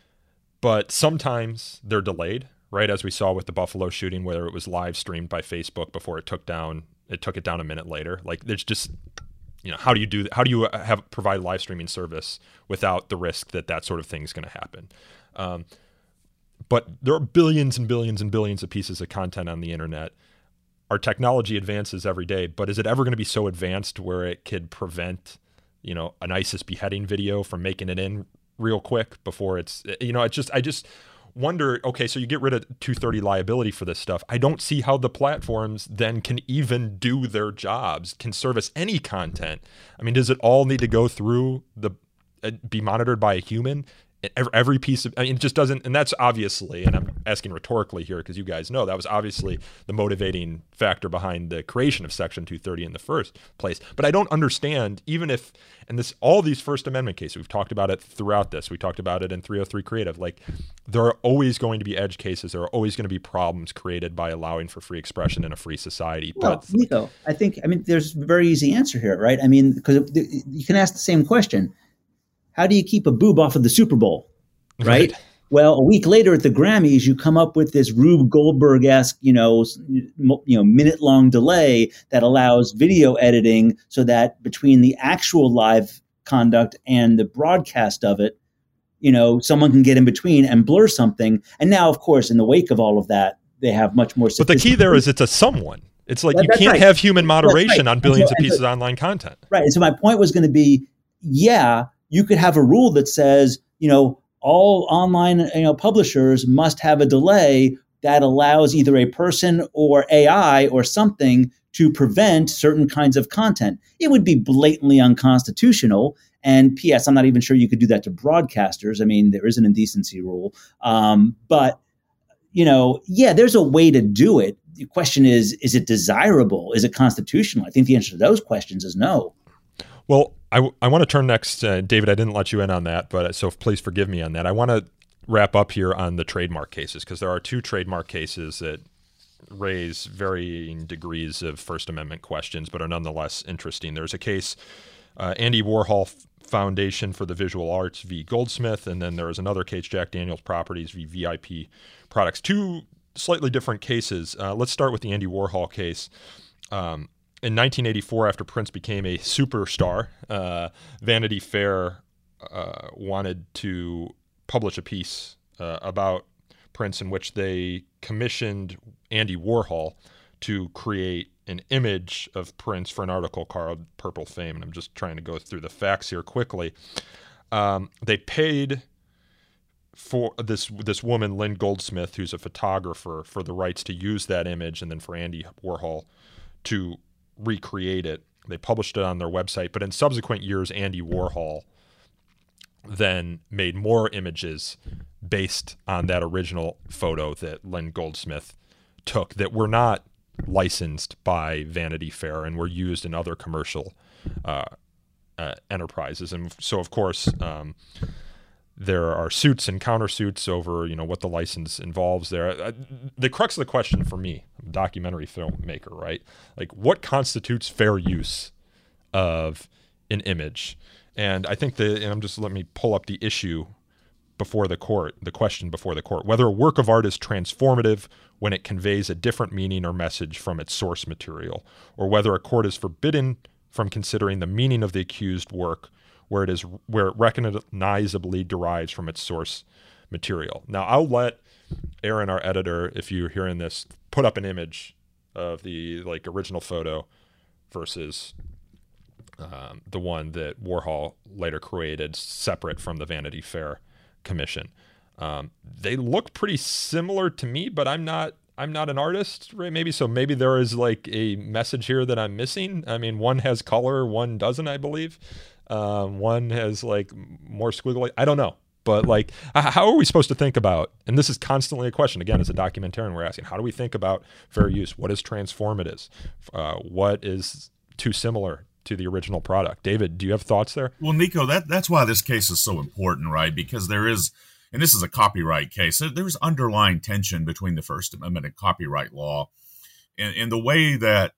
but sometimes they're delayed, right? As we saw with the Buffalo shooting, where it was live streamed by Facebook before it took down, it took it down a minute later. Like, there's just you know how do you do how do you uh, have provide live streaming service without the risk that that sort of thing is going to happen? Um, but there are billions and billions and billions of pieces of content on the internet. Our technology advances every day but is it ever going to be so advanced where it could prevent you know an isis beheading video from making it in real quick before it's you know it's just i just wonder okay, so you get rid of 230 liability for this stuff. I don't see how the platforms then can even do their jobs, can service any content. I mean, does it all need to go through the uh, be monitored by a human? Every piece of I mean, it just doesn't and that's obviously and i'm asking rhetorically here because you guys know that was obviously the motivating factor behind the creation of section 230 in the first place. But i don't understand even if and this all these first amendment cases we've talked about it throughout this. We talked about it in 303 creative. Like there are always going to be edge cases. There are always going to be problems created by allowing for free expression in a free society. Well, but Nico, i think i mean there's a very easy answer here right? I mean because you can ask the same question how do you keep a boob off of the Super Bowl? Right. right. Well, a week later at the Grammys, you come up with this Rube Goldberg esque, you know, you know, minute long delay that allows video editing, so that between the actual live conduct and the broadcast of it, you know, someone can get in between and blur something. And now, of course, in the wake of all of that, they have much more. But the key there is it's a someone. It's like that, you can't right. have human moderation right. on billions so, of pieces so, of online content. Right. And so my point was going to be, yeah, you could have a rule that says, you know, all online you know, publishers must have a delay that allows either a person or AI or something to prevent certain kinds of content. It would be blatantly unconstitutional. And P.S., I'm not even sure you could do that to broadcasters. I mean, there is an indecency rule. Um, but, you know, yeah, there's a way to do it. The question is, is it desirable? Is it constitutional? I think the answer to those questions is no. Well, I, I want to turn next, uh, David. I didn't let you in on that, but so please forgive me on that. I want to wrap up here on the trademark cases because there are two trademark cases that raise varying degrees of First Amendment questions, but are nonetheless interesting. There's a case, uh, Andy Warhol Foundation for the Visual Arts v. Goldsmith, and then there is another case, Jack Daniels Properties v. VIP Products. Two slightly different cases. Uh, let's start with the Andy Warhol case. Um, in 1984, after Prince became a superstar, uh, Vanity Fair uh, wanted to publish a piece uh, about Prince in which they commissioned Andy Warhol to create an image of Prince for an article called Purple Fame. And I'm just trying to go through the facts here quickly. Um, they paid for this this woman, Lynn Goldsmith, who's a photographer, for the rights to use that image, and then for Andy Warhol to recreate it. They published it on their website, but in subsequent years, Andy Warhol then made more images based on that original photo that Lynn Goldsmith took that were not licensed by Vanity Fair and were used in other commercial uh, uh, enterprises. And so, of course, um, there are suits and countersuits over you know what the license involves there. Uh, the crux of the question for me, documentary filmmaker, right? Like, what constitutes fair use of an image? And I think the and I'm just let me pull up the issue before the court, the question before the court, whether a work of art is transformative when it conveys a different meaning or message from its source material, or whether a court is forbidden from considering the meaning of the accused work where it is where it recognizably derives from its source material. Now I'll let Aaron, our editor, if you're hearing this, put up an image of the like original photo versus um, the one that Warhol later created separate from the Vanity Fair commission. Um, they look pretty similar to me, but I'm not I'm not an artist, right? Maybe so. Maybe there is like a message here that I'm missing. I mean, one has color, one doesn't, I believe. Um, one has like more squiggly. I don't know, but like, how are we supposed to think about? And this is constantly a question. Again, as a documentarian, we're asking, how do we think about fair use? What is transformative? Uh, what is too similar to the original product? David, do you have thoughts there? Well, Nico, that that's why this case is so important, right? Because there is and this is a copyright case, there's underlying tension between the First Amendment and copyright law. And, and the way that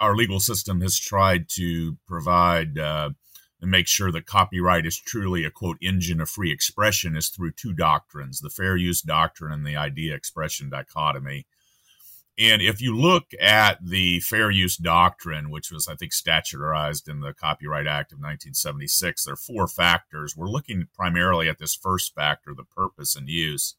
our legal system has tried to provide uh, and make sure that copyright is truly a quote engine of free expression is through two doctrines the fair use doctrine and the idea expression dichotomy. And if you look at the fair use doctrine, which was, I think, statutorized in the Copyright Act of 1976, there are four factors. We're looking primarily at this first factor, the purpose and use.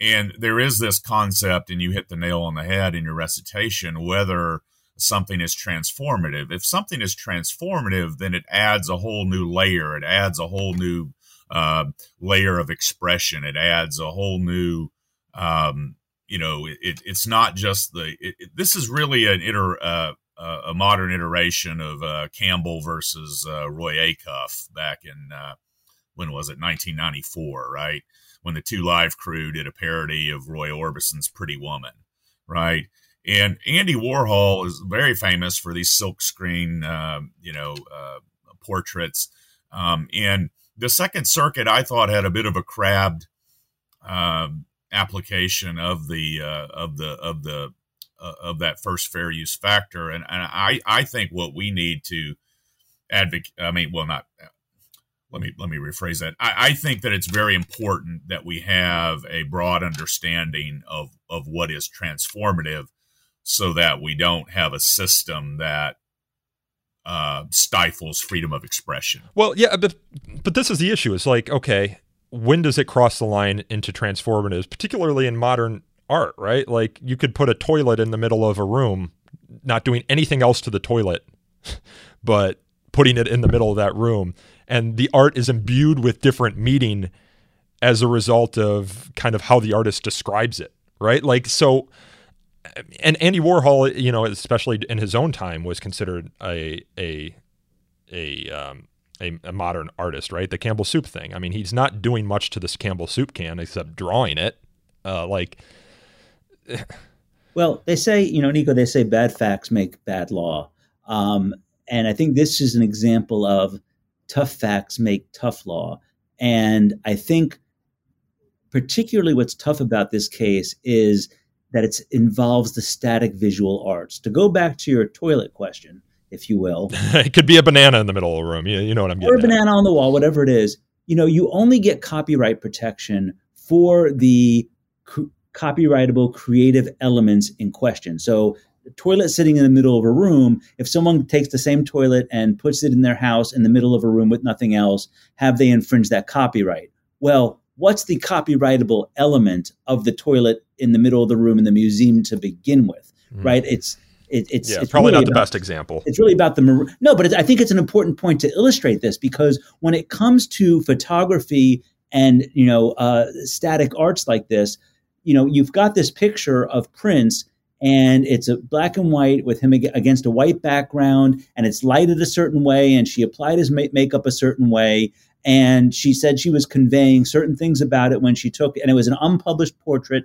And there is this concept, and you hit the nail on the head in your recitation, whether something is transformative. If something is transformative, then it adds a whole new layer. It adds a whole new uh, layer of expression. It adds a whole new um, you know, it, it's not just the. It, this is really an iter, uh, uh, a modern iteration of uh, Campbell versus uh, Roy Acuff back in uh, when was it 1994, right? When the Two Live Crew did a parody of Roy Orbison's Pretty Woman, right? And Andy Warhol is very famous for these silkscreen, um, you know, uh, portraits. Um, and the Second Circuit, I thought, had a bit of a crabbed um, application of the uh, of the of the uh, of that first fair use factor, and, and I I think what we need to advocate. I mean, well, not. Let me let me rephrase that. I, I think that it's very important that we have a broad understanding of of what is transformative, so that we don't have a system that uh, stifles freedom of expression. Well, yeah, but but this is the issue. It's like okay, when does it cross the line into transformative, particularly in modern art, right? Like you could put a toilet in the middle of a room, not doing anything else to the toilet, but putting it in the middle of that room. And the art is imbued with different meaning as a result of kind of how the artist describes it, right? Like, so, and Andy Warhol, you know, especially in his own time, was considered a, a, a, um, a, a, modern artist, right? The Campbell soup thing. I mean, he's not doing much to this Campbell soup can except drawing it. Uh, like, well, they say, you know, Nico, they say bad facts make bad law. Um, and I think this is an example of tough facts make tough law. And I think particularly what's tough about this case is that it involves the static visual arts. To go back to your toilet question, if you will. it could be a banana in the middle of a room. You, you know what I'm getting. Or a banana on the wall, whatever it is. You know, you only get copyright protection for the co- copyrightable creative elements in question. So, the toilet sitting in the middle of a room, if someone takes the same toilet and puts it in their house in the middle of a room with nothing else, have they infringed that copyright? Well, what's the copyrightable element of the toilet in the middle of the room in the museum to begin with? Mm. Right? It's it, it's, yeah, it's probably really not the about, best example. It's really about the mar- no, but I think it's an important point to illustrate this because when it comes to photography and you know uh, static arts like this, you know you've got this picture of Prince and it's a black and white with him against a white background and it's lighted a certain way and she applied his makeup a certain way and she said she was conveying certain things about it when she took and it was an unpublished portrait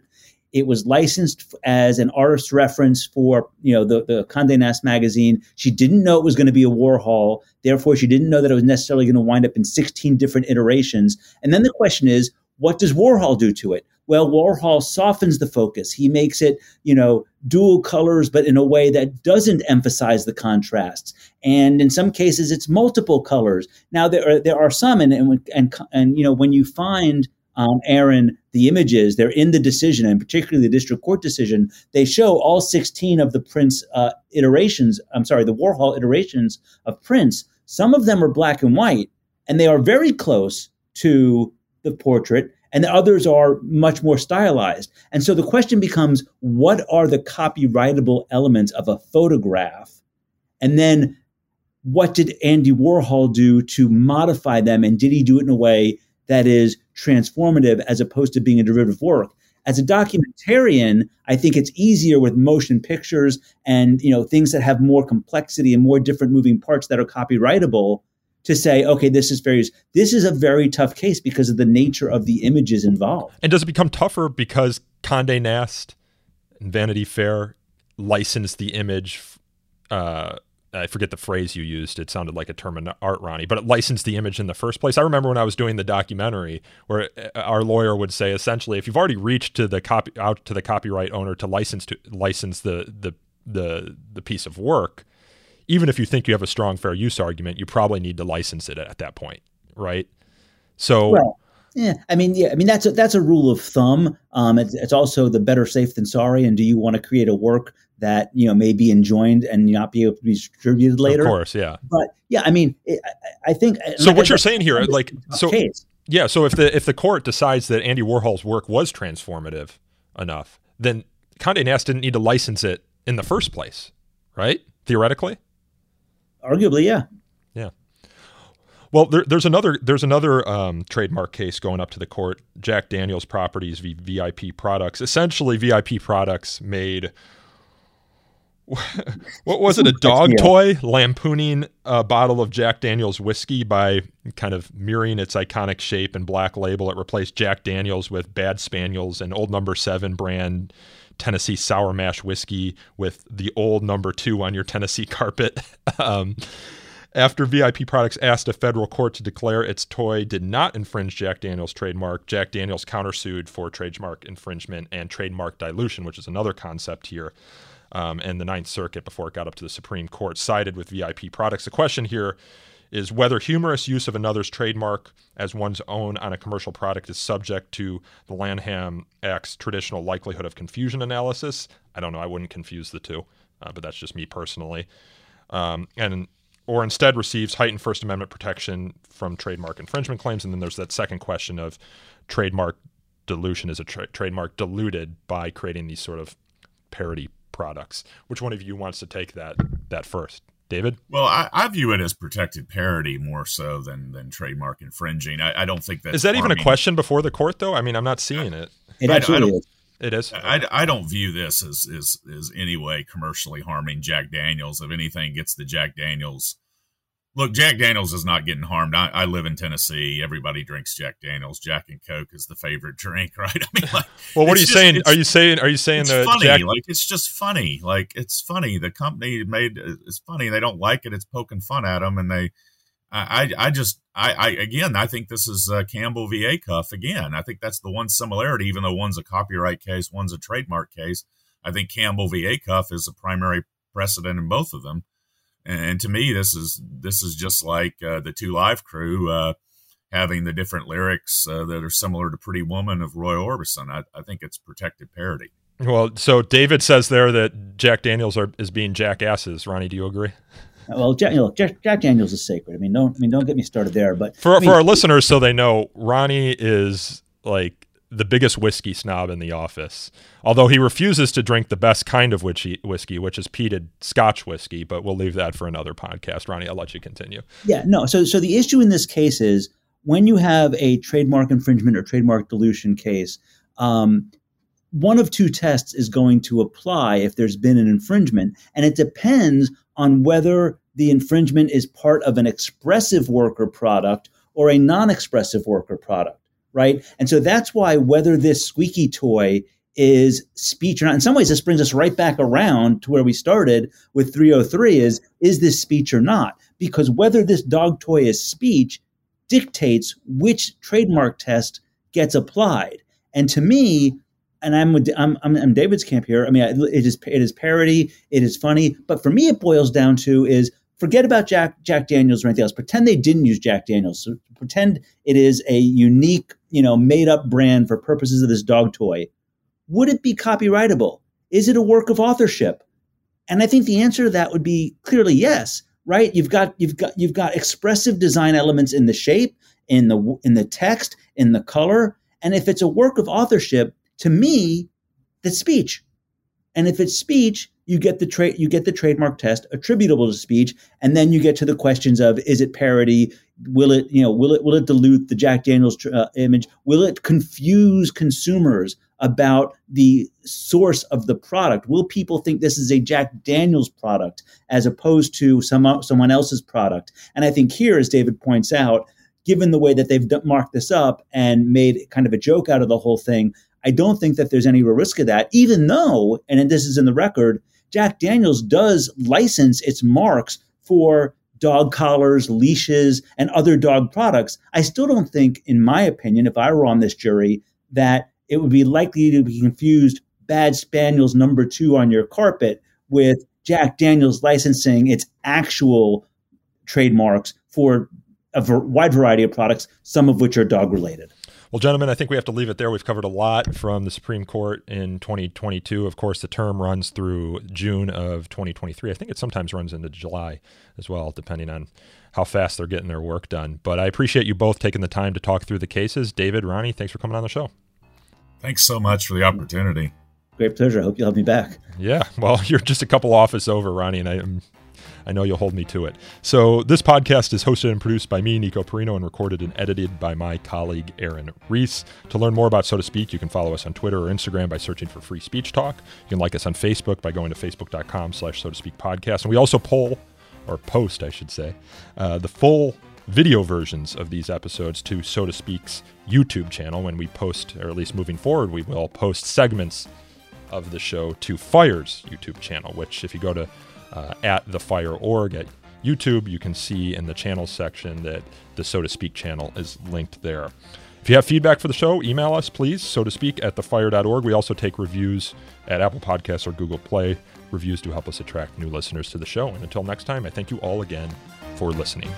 It was licensed as an artist reference for you know the the Condé Nast magazine. She didn't know it was going to be a Warhol, therefore she didn't know that it was necessarily going to wind up in 16 different iterations. And then the question is, what does Warhol do to it? Well, Warhol softens the focus. He makes it, you know, dual colors, but in a way that doesn't emphasize the contrasts. And in some cases, it's multiple colors. Now there are there are some, and and and, and you know, when you find um, Aaron, the images, they're in the decision, and particularly the district court decision. They show all 16 of the Prince uh, iterations, I'm sorry, the Warhol iterations of Prince. Some of them are black and white, and they are very close to the portrait, and the others are much more stylized. And so the question becomes what are the copyrightable elements of a photograph? And then what did Andy Warhol do to modify them? And did he do it in a way that is transformative as opposed to being a derivative work. As a documentarian, I think it's easier with motion pictures and you know things that have more complexity and more different moving parts that are copyrightable to say, okay, this is very this is a very tough case because of the nature of the images involved. And does it become tougher because Condé Nast and Vanity Fair licensed the image uh, I forget the phrase you used. It sounded like a term in art, Ronnie, but it licensed the image in the first place. I remember when I was doing the documentary, where uh, our lawyer would say essentially, if you've already reached to the copy out to the copyright owner to license to license the the the the piece of work, even if you think you have a strong fair use argument, you probably need to license it at that point, right? So. Well, yeah, I mean, yeah, I mean that's a, that's a rule of thumb. Um, it's, it's also the better safe than sorry. And do you want to create a work that you know may be enjoined and not be able to be distributed later? Of course, yeah. But yeah, I mean, it, I think. So what you're saying here, like, so case. yeah, so if the if the court decides that Andy Warhol's work was transformative enough, then Condé Nast didn't need to license it in the first place, right? Theoretically. Arguably, yeah. Yeah. Well, there, there's another there's another um, trademark case going up to the court. Jack Daniels Properties v VIP Products. Essentially, VIP Products made what was it? A dog toy lampooning a bottle of Jack Daniels whiskey by kind of mirroring its iconic shape and black label. It replaced Jack Daniels with Bad Spaniels and Old Number Seven brand Tennessee sour mash whiskey with the old number two on your Tennessee carpet. um, after VIP Products asked a federal court to declare its toy did not infringe Jack Daniels' trademark, Jack Daniels countersued for trademark infringement and trademark dilution, which is another concept here um, and the Ninth Circuit before it got up to the Supreme Court sided with VIP products. The question here is whether humorous use of another's trademark as one's own on a commercial product is subject to the Lanham Act's traditional likelihood of confusion analysis. I don't know. I wouldn't confuse the two, uh, but that's just me personally. Um, and or instead receives heightened First Amendment protection from trademark infringement claims. And then there's that second question of trademark dilution. Is a tra- trademark diluted by creating these sort of parody products. Which one of you wants to take that that first? David? Well, I, I view it as protected parody more so than than trademark infringing. I, I don't think that is that even a question before the court, though. I mean, I'm not seeing it. It absolutely is. It is. I, I don't view this as is is any way commercially harming Jack Daniels. If anything, gets the Jack Daniels Look, Jack Daniels is not getting harmed. I, I, live in Tennessee. Everybody drinks Jack Daniels. Jack and Coke is the favorite drink, right? I mean, like, well, what are you just, saying? Are you saying? Are you saying that funny? Jack- like, it's just funny. Like, it's funny. The company made it's funny. They don't like it. It's poking fun at them, and they. I, I just, I, I, again, I think this is uh, Campbell v. Acuff again. I think that's the one similarity, even though one's a copyright case, one's a trademark case. I think Campbell v. Acuff is a primary precedent in both of them. And to me, this is this is just like uh, the Two Live Crew uh, having the different lyrics uh, that are similar to Pretty Woman of Roy Orbison. I, I, think it's protected parody. Well, so David says there that Jack Daniels are, is being jackasses. Ronnie, do you agree? Well, Jack, you know, Jack, Jack, Daniels is sacred. I mean, don't I mean don't get me started there. But for I mean, for our listeners, so they know, Ronnie is like the biggest whiskey snob in the office. Although he refuses to drink the best kind of whiskey, whiskey, which is peated Scotch whiskey, but we'll leave that for another podcast. Ronnie, I'll let you continue. Yeah, no. So, so the issue in this case is when you have a trademark infringement or trademark dilution case, um, one of two tests is going to apply if there's been an infringement, and it depends on whether the infringement is part of an expressive worker product or a non-expressive worker product right? And so that's why whether this squeaky toy is speech or not. In some ways, this brings us right back around to where we started with 303 is, is this speech or not? Because whether this dog toy is speech dictates which trademark test gets applied. And to me, and I'm, with, I'm, I'm, I'm David's camp here. I mean, it is, it is parody, it is funny, but for me, it boils down to is forget about Jack Jack Daniels or anything else. Pretend they didn't use Jack Daniels. So pretend it is a unique, you know, made up brand for purposes of this dog toy. Would it be copyrightable? Is it a work of authorship? And I think the answer to that would be clearly yes. Right? You've got you've got you've got expressive design elements in the shape, in the in the text, in the color, and if it's a work of authorship, to me, that's speech. And if it's speech, you get the trade you get the trademark test attributable to speech and then you get to the questions of is it parody? Will it you know will it will it dilute the jack daniels uh, image? Will it confuse consumers about the source of the product? Will people think this is a jack daniels product as opposed to some someone else's product? And i think here as david points out given the way that they've marked this up and made kind of a joke out of the whole thing I don't think that there's any risk of that, even though, and this is in the record, Jack Daniels does license its marks for dog collars, leashes, and other dog products. I still don't think, in my opinion, if I were on this jury, that it would be likely to be confused Bad Spaniels number two on your carpet with Jack Daniels licensing its actual trademarks for a wide variety of products, some of which are dog related. Well, gentlemen, I think we have to leave it there. We've covered a lot from the Supreme Court in 2022. Of course, the term runs through June of 2023. I think it sometimes runs into July as well, depending on how fast they're getting their work done. But I appreciate you both taking the time to talk through the cases. David, Ronnie, thanks for coming on the show. Thanks so much for the opportunity. Great pleasure. I hope you'll have me back. Yeah. Well, you're just a couple office over, Ronnie, and I am I know you'll hold me to it. So, this podcast is hosted and produced by me, Nico Perino, and recorded and edited by my colleague, Aaron Reese. To learn more about So to Speak, you can follow us on Twitter or Instagram by searching for Free Speech Talk. You can like us on Facebook by going to facebook.com slash So to Speak podcast. And we also poll, or post, I should say, uh, the full video versions of these episodes to So to Speak's YouTube channel when we post, or at least moving forward, we will post segments of the show to Fire's YouTube channel, which if you go to uh, at the Fire Org at YouTube. You can see in the channel section that the So to Speak channel is linked there. If you have feedback for the show, email us, please, so to speak, at thefire.org. We also take reviews at Apple Podcasts or Google Play. Reviews do help us attract new listeners to the show. And until next time, I thank you all again for listening.